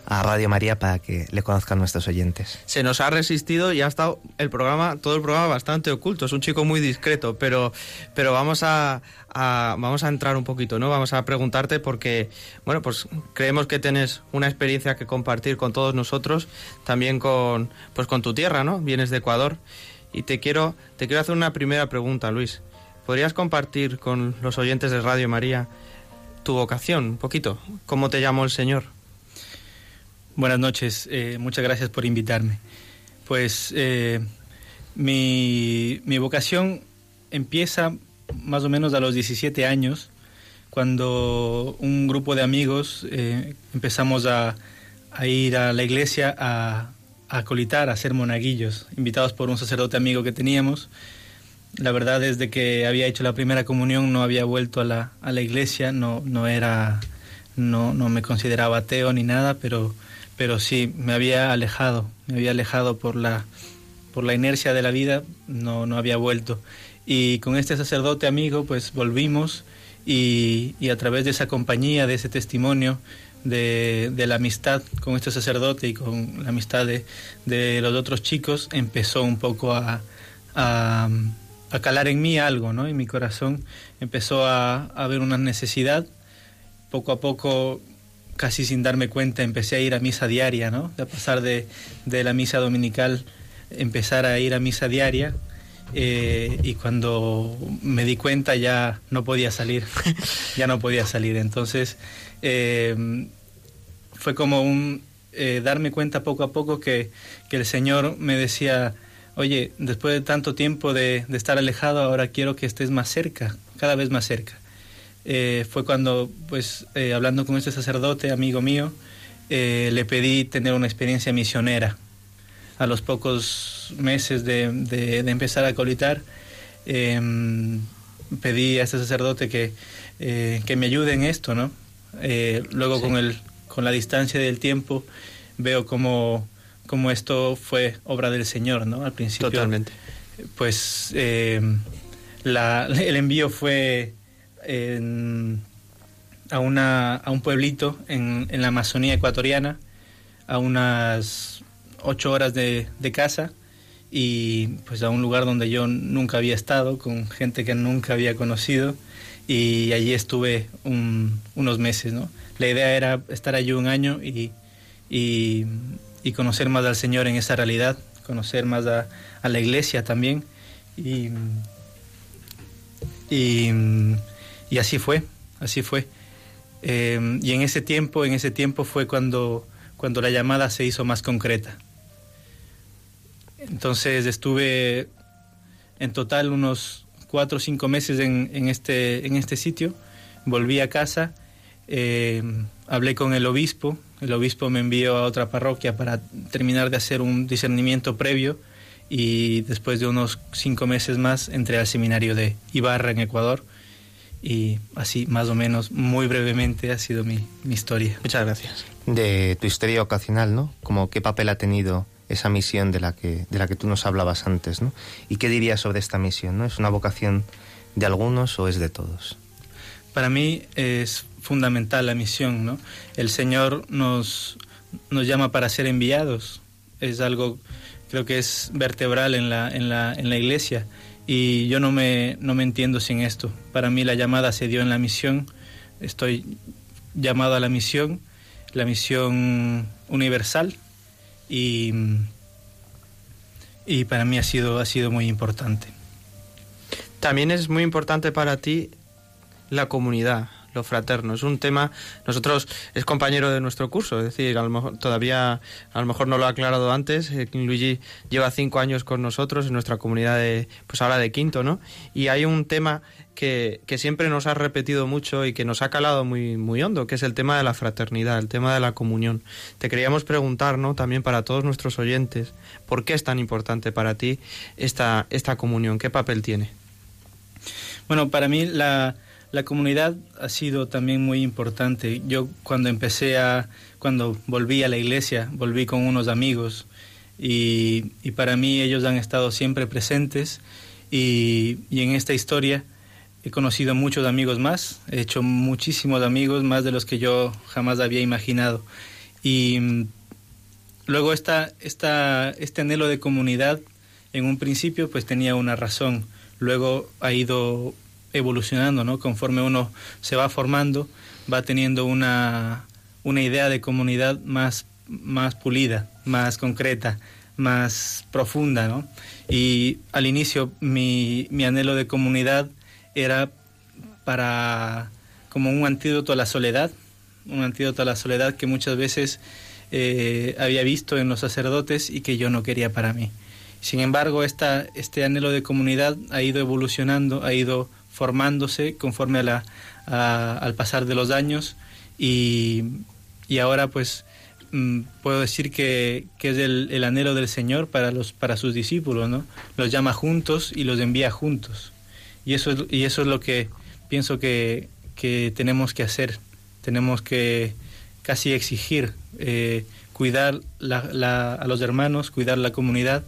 a Radio María para que le conozcan nuestros oyentes. Se nos ha resistido y ha estado el programa, todo el programa bastante oculto. Es un chico muy discreto, pero, pero vamos a, vamos a entrar un poquito, ¿no? Vamos a preguntarte porque, bueno, pues creemos que tienes una experiencia que compartir con todos nosotros, también con, pues con tu tierra, ¿no? Vienes de Ecuador y te quiero, te quiero hacer una primera pregunta, Luis. ¿Podrías compartir con los oyentes de Radio María tu vocación, un poquito? ¿Cómo te llamó el Señor? Buenas noches, eh, muchas gracias por invitarme. Pues eh, mi, vocación empieza más o menos a los 17 años, cuando un grupo de amigos eh, empezamos a, ir a la iglesia a, a colitar, a hacer monaguillos, invitados por un sacerdote amigo que teníamos. La verdad es de que había hecho la primera comunión, no había vuelto a la, a la iglesia, no, no era, no, no me consideraba ateo ni nada, pero, pero sí, me había alejado, me había alejado por la, por la inercia de la vida, no, no había vuelto. Y con este sacerdote amigo, pues volvimos y, y a través de esa compañía, de ese testimonio, de, de, la amistad con este sacerdote y con la amistad de, de los otros chicos, empezó un poco a, a a calar en mí algo, ¿no? En mi corazón empezó a, a ver una necesidad. Poco a poco, casi sin darme cuenta, empecé a ir a misa diaria, ¿no? De pasar de, de la misa dominical, empezar a ir a misa diaria. Eh, y cuando me di cuenta ya no podía salir, ya no podía salir. Entonces eh, fue como un eh, darme cuenta poco a poco que, que el Señor me decía, oye, después de tanto tiempo de, estar alejado, ahora quiero que estés más cerca, cada vez más cerca. Eh, fue cuando, pues, eh, hablando con este sacerdote, amigo mío, eh, le pedí tener una experiencia misionera. A los pocos meses de, empezar a colitar, em, pedí a este sacerdote que, que me ayude en esto, ¿no? luego con, el, con la distancia del tiempo veo como como esto fue obra del Señor, ¿no? Al principio. Totalmente. Pues eh, el envío fue a, una, a un pueblito en, en, la Amazonía ecuatoriana, a unas ocho horas de, de, casa y pues a un lugar donde yo nunca había estado, con gente que nunca había conocido y allí estuve unos meses, ¿no? La idea era estar allí un año y, y y conocer más al Señor en esa realidad, conocer más a, la iglesia también. Y, y, así fue, así fue. Eh, y en ese tiempo, en ese tiempo fue cuando, cuando la llamada se hizo más concreta. Entonces estuve en total unos cuatro o cinco meses en, en, este, en este sitio, volví a casa, eh, hablé con el obispo, el obispo me envió a otra parroquia para terminar de hacer un discernimiento previo y después de unos cinco meses más entré al seminario de Ibarra en Ecuador y así más o menos muy brevemente ha sido mi, mi historia. Muchas gracias. De tu historia ocasional, ¿no? Como qué papel ha tenido esa misión de la que, de la que tú nos hablabas antes, ¿no? ¿Y qué dirías sobre esta misión, ¿no? ¿Es una vocación de algunos o es de todos? Para mí es fundamental la misión, ¿no? El Señor nos, nos llama para ser enviados. Es algo, creo que es vertebral en la, en la, en la iglesia. Y yo no me, no me entiendo sin esto. Para mí la llamada se dio en la misión. Estoy llamado a la misión, la misión universal. Y, y para mí ha sido, ha sido muy importante. También es muy importante para ti la comunidad, lo fraterno. Es un tema, nosotros es compañero de nuestro curso, es decir, a lo mejor, todavía a lo mejor no lo ha aclarado antes. Eh, Luigi lleva cinco años con nosotros en nuestra comunidad de, pues ahora de quinto, ¿no? Y hay un tema que, que, siempre nos ha repetido mucho y que nos ha calado muy, muy hondo, que es el tema de la fraternidad, el tema de la comunión. Te queríamos preguntar, ¿no? También para todos nuestros oyentes, ¿por qué es tan importante para ti esta, esta comunión? ¿Qué papel tiene? Bueno, para mí la, la comunidad ha sido también muy importante. Yo cuando empecé a, cuando volví a la iglesia, volví con unos amigos y, y para mí ellos han estado siempre presentes y, y en esta historia He conocido muchos amigos más, he hecho muchísimos amigos, más de los que yo jamás había imaginado. Y mm, luego esta, este anhelo de comunidad, en un principio pues tenía una razón, luego ha ido evolucionando, ¿no? Conforme uno se va formando, va teniendo una, una idea de comunidad más, más pulida, más concreta, más profunda, ¿no? Y al inicio mi, mi anhelo de comunidad era para como un antídoto a la soledad, un antídoto a la soledad que muchas veces eh, había visto en los sacerdotes y que yo no quería para mí. Sin embargo, esta, este anhelo de comunidad ha ido evolucionando, ha ido formándose conforme a la, al pasar de los años y, y ahora pues mm, puedo decir que, que es el, el, anhelo del Señor para, los, para sus discípulos, ¿no? Los llama juntos y los envía juntos. Y eso, es, y eso es lo que pienso que, que tenemos que hacer. Tenemos que casi exigir, eh, cuidar la, la, a los hermanos, cuidar la comunidad.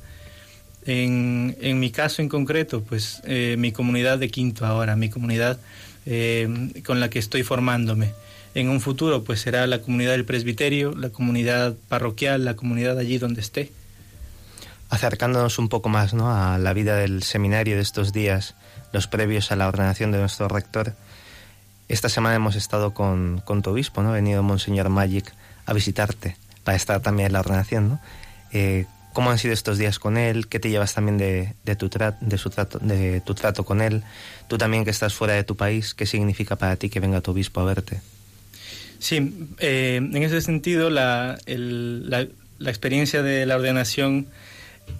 En, en mi caso en concreto, pues eh, mi comunidad de quinto ahora, mi comunidad eh, con la que estoy formándome. En un futuro, pues será la comunidad del presbiterio, la comunidad parroquial, la comunidad allí donde esté. Acercándonos un poco más ¿no? a la vida del seminario de estos días, los previos a la ordenación de nuestro rector. Esta semana hemos estado con, con tu obispo, ¿no? Ha venido Monseñor Magic a visitarte para estar también en la ordenación, ¿no? Eh, ¿Cómo han sido estos días con él? ¿Qué te llevas también de, de, tu de, su trato, de tu trato con él? Tú también que estás fuera de tu país, ¿qué significa para ti que venga tu obispo a verte? Sí, eh, en ese sentido la, el, la, la experiencia de la ordenación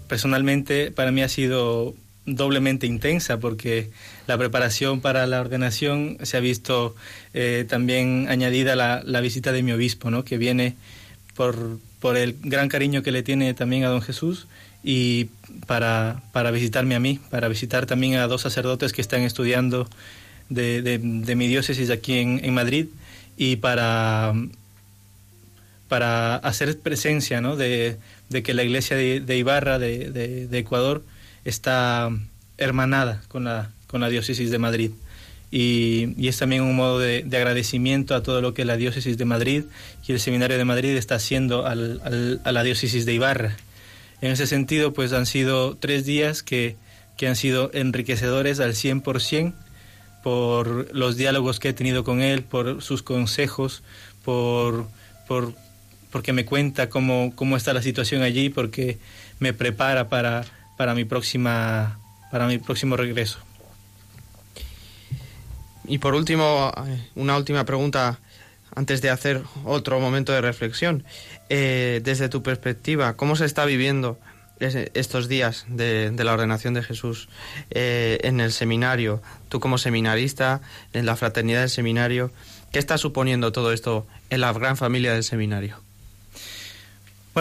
personalmente para mí ha sido doblemente intensa porque la preparación para la ordenación se ha visto eh, también añadida la, la, visita de mi obispo, ¿no? que viene por, por, el gran cariño que le tiene también a don Jesús y para, para visitarme a mí, para visitar también a dos sacerdotes que están estudiando de, de, mi diócesis aquí en, en, Madrid y para, para hacer presencia ¿no? de, de que la iglesia de, Ibarra, de, de Ecuador, está hermanada con la, con la diócesis de Madrid. Y, y, es también un modo de, de, agradecimiento a todo lo que la diócesis de Madrid y el seminario de Madrid está haciendo al, al, a la diócesis de Ibarra. En ese sentido, pues han sido tres días que, que han sido enriquecedores al 100% por los diálogos que he tenido con él, por sus consejos, por, por porque me cuenta cómo, cómo está la situación allí, porque me prepara para para mi próxima para mi próximo regreso. Y por último, eh, una última pregunta antes de hacer otro momento de reflexión. Eh, desde tu perspectiva, ¿cómo se está viviendo estos días de, la ordenación de Jesús eh, en el seminario? Tú como seminarista, en la fraternidad del seminario, ¿qué está suponiendo todo esto en la gran familia del seminario?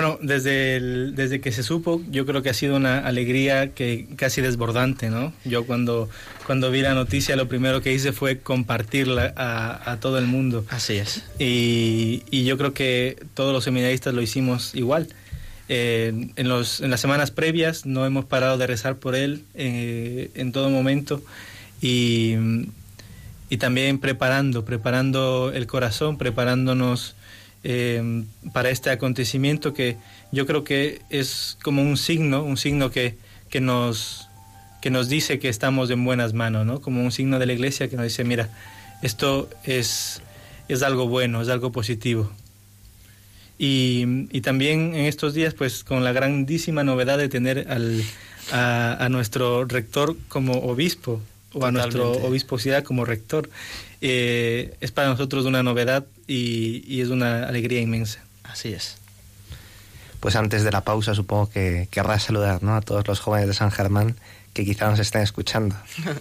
Bueno, desde, el, desde que se supo, yo creo que ha sido una alegría que casi desbordante, ¿no? Yo cuando, cuando vi la noticia, lo primero que hice fue compartirla a, a todo el mundo. Así es. Y, y, yo creo que todos los seminaristas lo hicimos igual. Eh, en, los, en las semanas previas no hemos parado de rezar por él eh, en todo momento y, y también preparando, preparando el corazón, preparándonos eh, para este acontecimiento que yo creo que es como un signo, un signo que, que, nos, que nos dice que estamos en buenas manos, ¿no? Como un signo de la iglesia que nos dice, mira, esto es, es algo bueno, es algo positivo. Y, y, también en estos días, pues con la grandísima novedad de tener al, a, a nuestro rector como obispo, o a nuestro obispo como rector. Eh, es para nosotros una novedad y, y, es una alegría inmensa. Así es. Pues antes de la pausa supongo que querrás saludar ¿no? a todos los jóvenes de San Germán que quizá nos estén escuchando.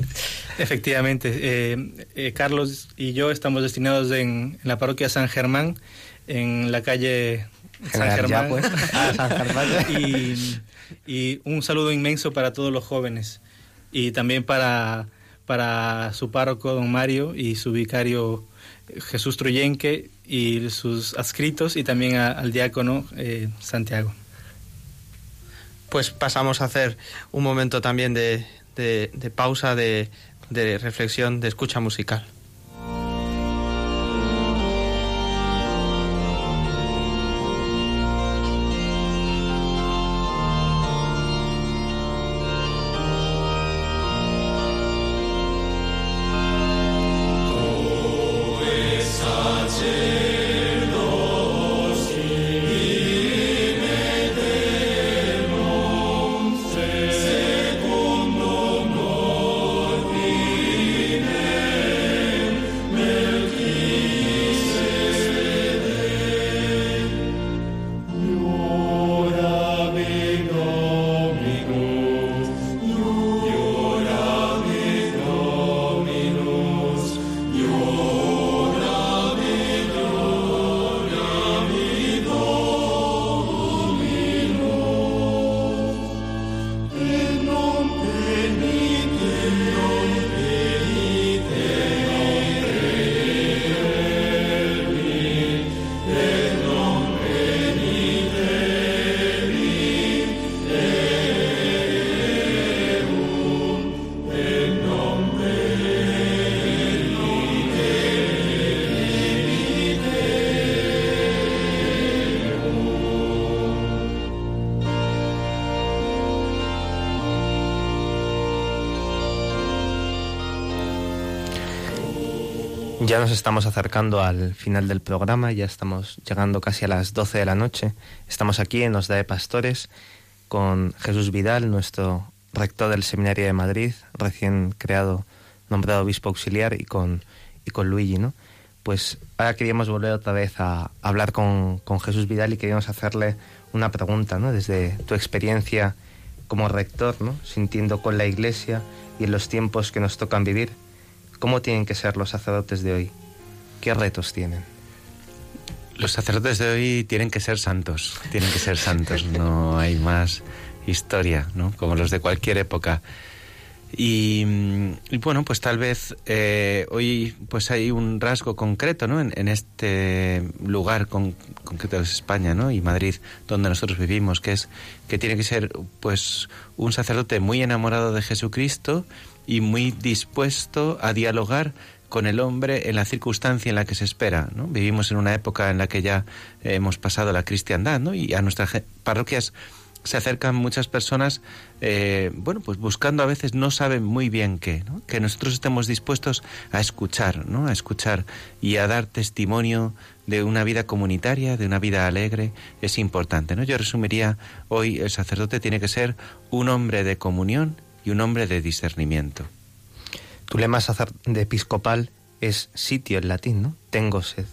Efectivamente, eh, eh, Carlos y yo estamos destinados en, en, la parroquia San Germán, en la calle San Germán. pues. ah, San Germán. y, y, un saludo inmenso para todos los jóvenes y también para, para su párroco, don Mario, y su vicario Jesús Truyenque y sus adscritos y también al diácono eh, Santiago pues pasamos a hacer un momento también de, de, de pausa, de, de reflexión, de escucha musical. Ya nos estamos acercando al final del programa, ya estamos llegando casi a las 12 de la noche. Estamos aquí en Osda de Pastores con Jesús Vidal, nuestro rector del Seminario de Madrid, recién creado, nombrado obispo auxiliar, y con, y con Luigi, ¿no? Pues ahora queríamos volver otra vez a hablar con, con Jesús Vidal y queríamos hacerle una pregunta, ¿no? Desde tu experiencia como rector, ¿no? Sintiendo con la Iglesia y en los tiempos que nos tocan vivir, ¿Cómo tienen que ser los sacerdotes de hoy? ¿Qué retos tienen? Los sacerdotes de hoy tienen que ser santos, tienen que ser santos, no hay más historia, ¿no? Como los de cualquier época. Y, y bueno, pues tal vez eh, hoy pues hay un rasgo concreto, ¿no? En, en este lugar con, concreto es España, ¿no? Y Madrid, donde nosotros vivimos, que es que tiene que ser pues un sacerdote muy enamorado de Jesucristo y muy dispuesto a dialogar con el hombre en la circunstancia en la que se espera. ¿no? Vivimos en una época en la que ya hemos pasado la cristiandad ¿no? y a nuestras parroquias se acercan muchas personas, eh, bueno, pues buscando a veces no saben muy bien qué, ¿no? que nosotros estemos dispuestos a escuchar, ¿no? a escuchar y a dar testimonio de una vida comunitaria, de una vida alegre, es importante. ¿no? Yo resumiría hoy el sacerdote tiene que ser un hombre de comunión y un hombre de discernimiento. Tu lema de episcopal es sitio en latín, ¿no? Tengo sed.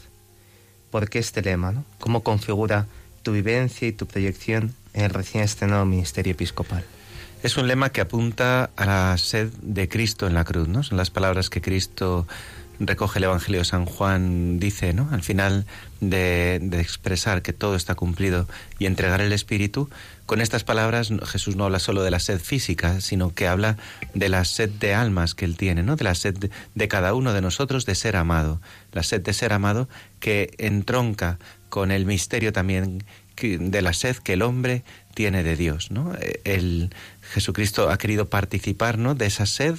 ¿Por qué este lema, no? ¿Cómo configura tu vivencia y tu proyección en el recién estrenado ministerio episcopal? Es un lema que apunta a la sed de Cristo en la cruz, ¿no? Son las palabras que Cristo recoge el Evangelio de San Juan, dice, ¿no? Al final de, expresar que todo está cumplido y entregar el Espíritu, con estas palabras Jesús no habla solo de la sed física, sino que habla de la sed de almas que Él tiene, ¿no? De la sed de, cada uno de nosotros de ser amado. La sed de ser amado que entronca con el misterio también de la sed que el hombre tiene de Dios, ¿no? El Jesucristo ha querido participar, ¿no? De esa sed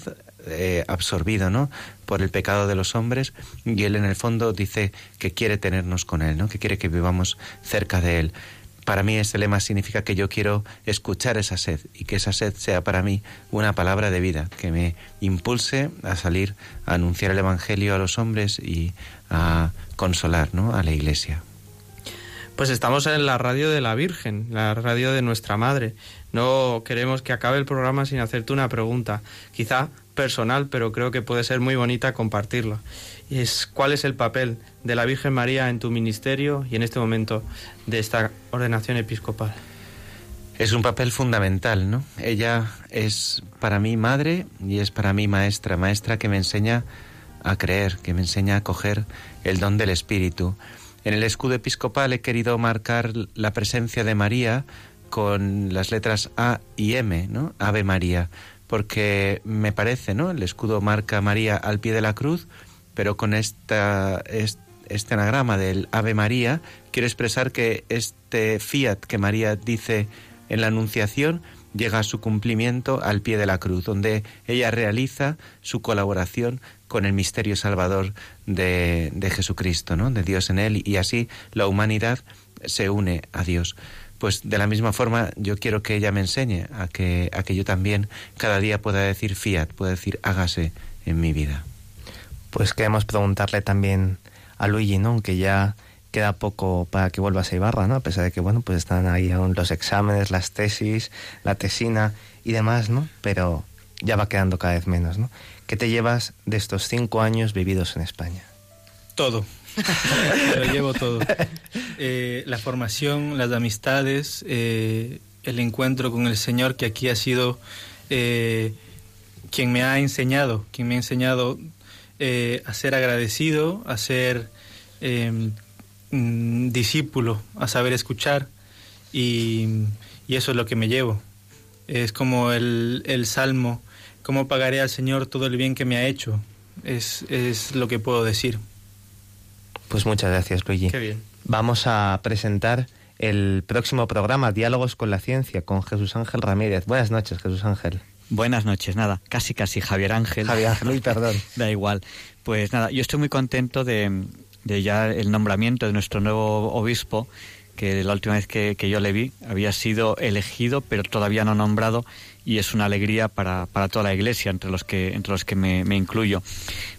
eh, absorbido, ¿no? Por el pecado de los hombres y él en el fondo dice que quiere tenernos con él, ¿no? Que quiere que vivamos cerca de él. Para mí este lema significa que yo quiero escuchar esa sed y que esa sed sea para mí una palabra de vida, que me impulse a salir a anunciar el Evangelio a los hombres y a consolar ¿no? a la Iglesia. Pues estamos en la radio de la Virgen, la radio de nuestra Madre. No queremos que acabe el programa sin hacerte una pregunta, quizá personal, pero creo que puede ser muy bonita compartirla. Es cuál es el papel de la Virgen María en tu ministerio y en este momento de esta ordenación episcopal. Es un papel fundamental, ¿no? Ella es para mí madre y es para mí maestra, maestra que me enseña a creer, que me enseña a coger el don del Espíritu. En el escudo episcopal he querido marcar la presencia de María con las letras A y M, ¿no? Ave María, porque me parece, ¿no? El escudo marca María al pie de la cruz, pero con esta, este anagrama del Ave María quiero expresar que este fiat que María dice en la Anunciación llega a su cumplimiento al pie de la cruz, donde ella realiza su colaboración con el misterio salvador de, de Jesucristo, ¿no? de Dios en él, y así la humanidad se une a Dios. Pues de la misma forma yo quiero que ella me enseñe a que, a que yo también cada día pueda decir fiat, pueda decir hágase en mi vida. Pues queremos preguntarle también a Luigi, ¿no? Que ya queda poco para que vuelvas a Ibarra, ¿no? A pesar de que, bueno, pues están ahí aún los exámenes, las tesis, la tesina y demás, ¿no? Pero ya va quedando cada vez menos, ¿no? ¿Qué te llevas de estos cinco años vividos en España? Todo. lo llevo todo. Eh, la formación, las amistades, eh, el encuentro con el Señor que aquí ha sido eh, quien me ha enseñado, quien me ha enseñado a ser agradecido, a ser mm, discípulo, a saber escuchar y, y, eso es lo que me llevo. Es como el, el salmo ¿Cómo pagaré al Señor todo el bien que me ha hecho? Es, es lo que puedo decir. Pues muchas gracias, Luigi. Qué bien. Vamos a presentar el próximo programa, Diálogos con la Ciencia, con Jesús Ángel Ramírez. Buenas noches, Jesús Ángel. Buenas noches, nada, casi casi Javier Ángel. Javier Ángel, uy, perdón. da igual. Pues nada, yo estoy muy contento de, de ya el nombramiento de nuestro nuevo obispo, que la última vez que, que, yo le vi había sido elegido, pero todavía no nombrado, y es una alegría para, para toda la Iglesia, entre los que, entre los que me, me, incluyo.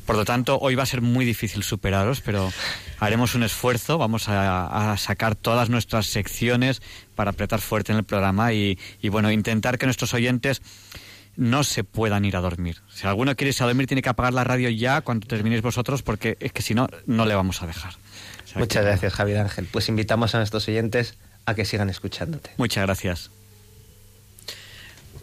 Por lo tanto, hoy va a ser muy difícil superaros, pero haremos un esfuerzo, vamos a, a sacar todas nuestras secciones para apretar fuerte en el programa y, y, bueno, intentar que nuestros oyentes no se puedan ir a dormir. Si alguno quiere irse a dormir, tiene que apagar la radio ya cuando terminéis vosotros, porque es que si no, no le vamos a dejar. O sea Muchas que... gracias, Javier Ángel. Pues invitamos a nuestros oyentes a que sigan escuchándote. Muchas gracias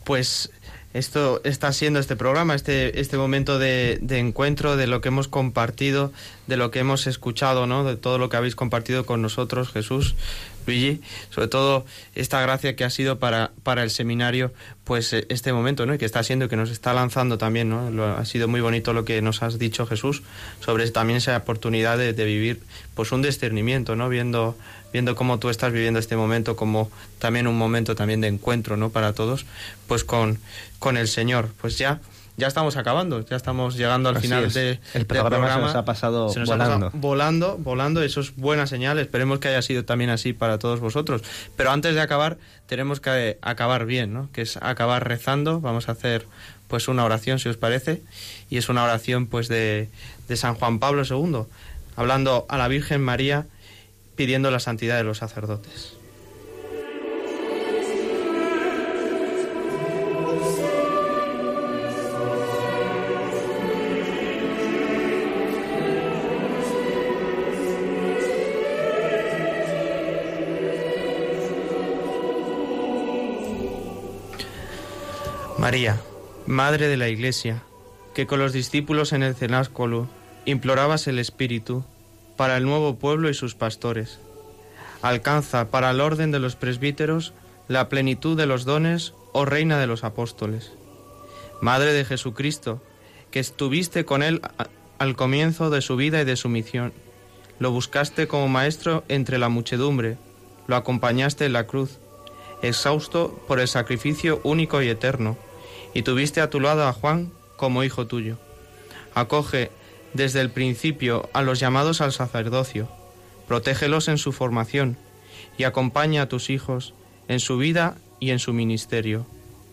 pues esto está siendo este programa, este, este momento de, de, encuentro, de lo que hemos compartido, de lo que hemos escuchado, ¿no? De todo lo que habéis compartido con nosotros, Jesús, Luigi, sobre todo esta gracia que ha sido para, para el seminario, pues este momento, ¿no? Y que está siendo, que nos está lanzando también, ¿no? Lo, ha sido muy bonito lo que nos has dicho, Jesús, sobre también esa oportunidad de, de vivir, pues un discernimiento, ¿no? Viendo viendo cómo tú estás viviendo este momento como también un momento también de encuentro, ¿no? Para todos, pues con, con el Señor. Pues ya ya estamos acabando, ya estamos llegando al Así final es. de, el programa, del programa. Se nos ha pasado se nos volando. Ha pasado volando, volando, eso es buena señal. Esperemos que haya sido también así para todos vosotros. Pero antes de acabar, tenemos que acabar bien, ¿no? Que es acabar rezando. Vamos a hacer pues una oración, si os parece, y es una oración pues de, de San Juan Pablo II, hablando a la Virgen María pidiendo la santidad de los sacerdotes. María, Madre de la Iglesia, que con los discípulos en el cenáculo implorabas el Espíritu para el nuevo pueblo y sus pastores. Alcanza para el orden de los presbíteros la plenitud de los dones, oh Reina de los Apóstoles. Madre de Jesucristo, que estuviste con él al comienzo de su vida y de su misión. Lo buscaste como maestro entre la muchedumbre, lo acompañaste en la cruz, exhausto por el sacrificio único y eterno, y tuviste a tu lado a Juan como hijo tuyo. Acoge desde el principio a los llamados al sacerdocio, protégelos en su formación y acompaña a tus hijos en su vida y en su ministerio,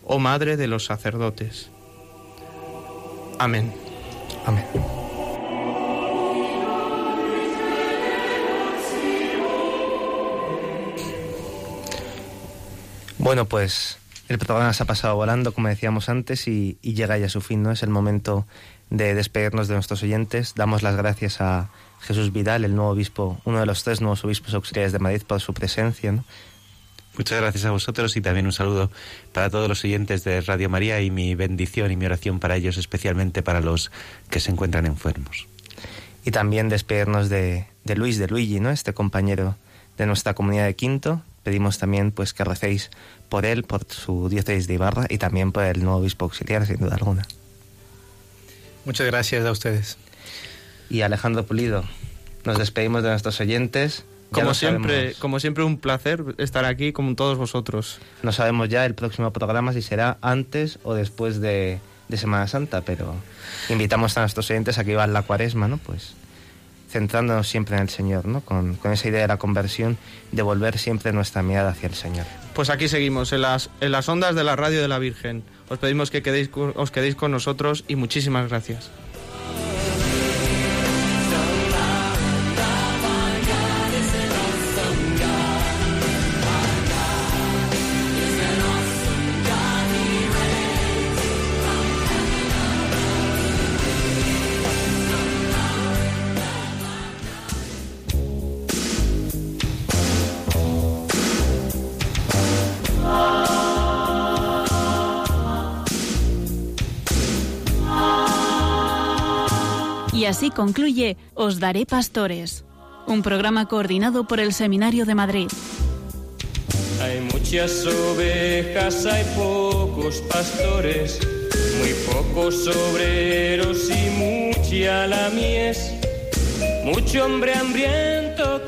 oh Madre de los sacerdotes. Amén. Amén. Bueno, pues el programa se ha pasado volando, como decíamos antes, y, llega ya a su fin, ¿no? Es el momento de despedirnos de nuestros oyentes. Damos las gracias a Jesús Vidal, el nuevo obispo, uno de los tres nuevos obispos auxiliares de Madrid, por su presencia, ¿no? Muchas gracias a vosotros y también un saludo para todos los oyentes de Radio María y mi bendición y mi oración para ellos, especialmente para los que se encuentran enfermos. Y también despedirnos de, de Luis, de Luigi, ¿no? Este compañero de nuestra comunidad de Quinto. Pedimos también pues que recéis por él, por su diócesis de Ibarra y también por el nuevo obispo auxiliar, sin duda alguna. Muchas gracias a ustedes. Y Alejandro Pulido, nos despedimos de nuestros oyentes. como siempre, como siempre un placer estar aquí con todos vosotros. No sabemos ya el próximo programa si será antes o después de, de Semana Santa, pero invitamos a nuestros oyentes a que iban la cuaresma, ¿no? Pues centrándonos siempre en el Señor, ¿no? Con, esa idea de la conversión, de volver siempre nuestra mirada hacia el Señor. Pues aquí seguimos, en las, en las ondas de la radio de la Virgen. Os pedimos que quedéis, os quedéis con nosotros y muchísimas gracias. Concluye Os Daré Pastores, un programa coordinado por el Seminario de Madrid. Hay muchas ovejas, hay pocos pastores, muy pocos obreros y mucha la mies, mucho hombre hambriento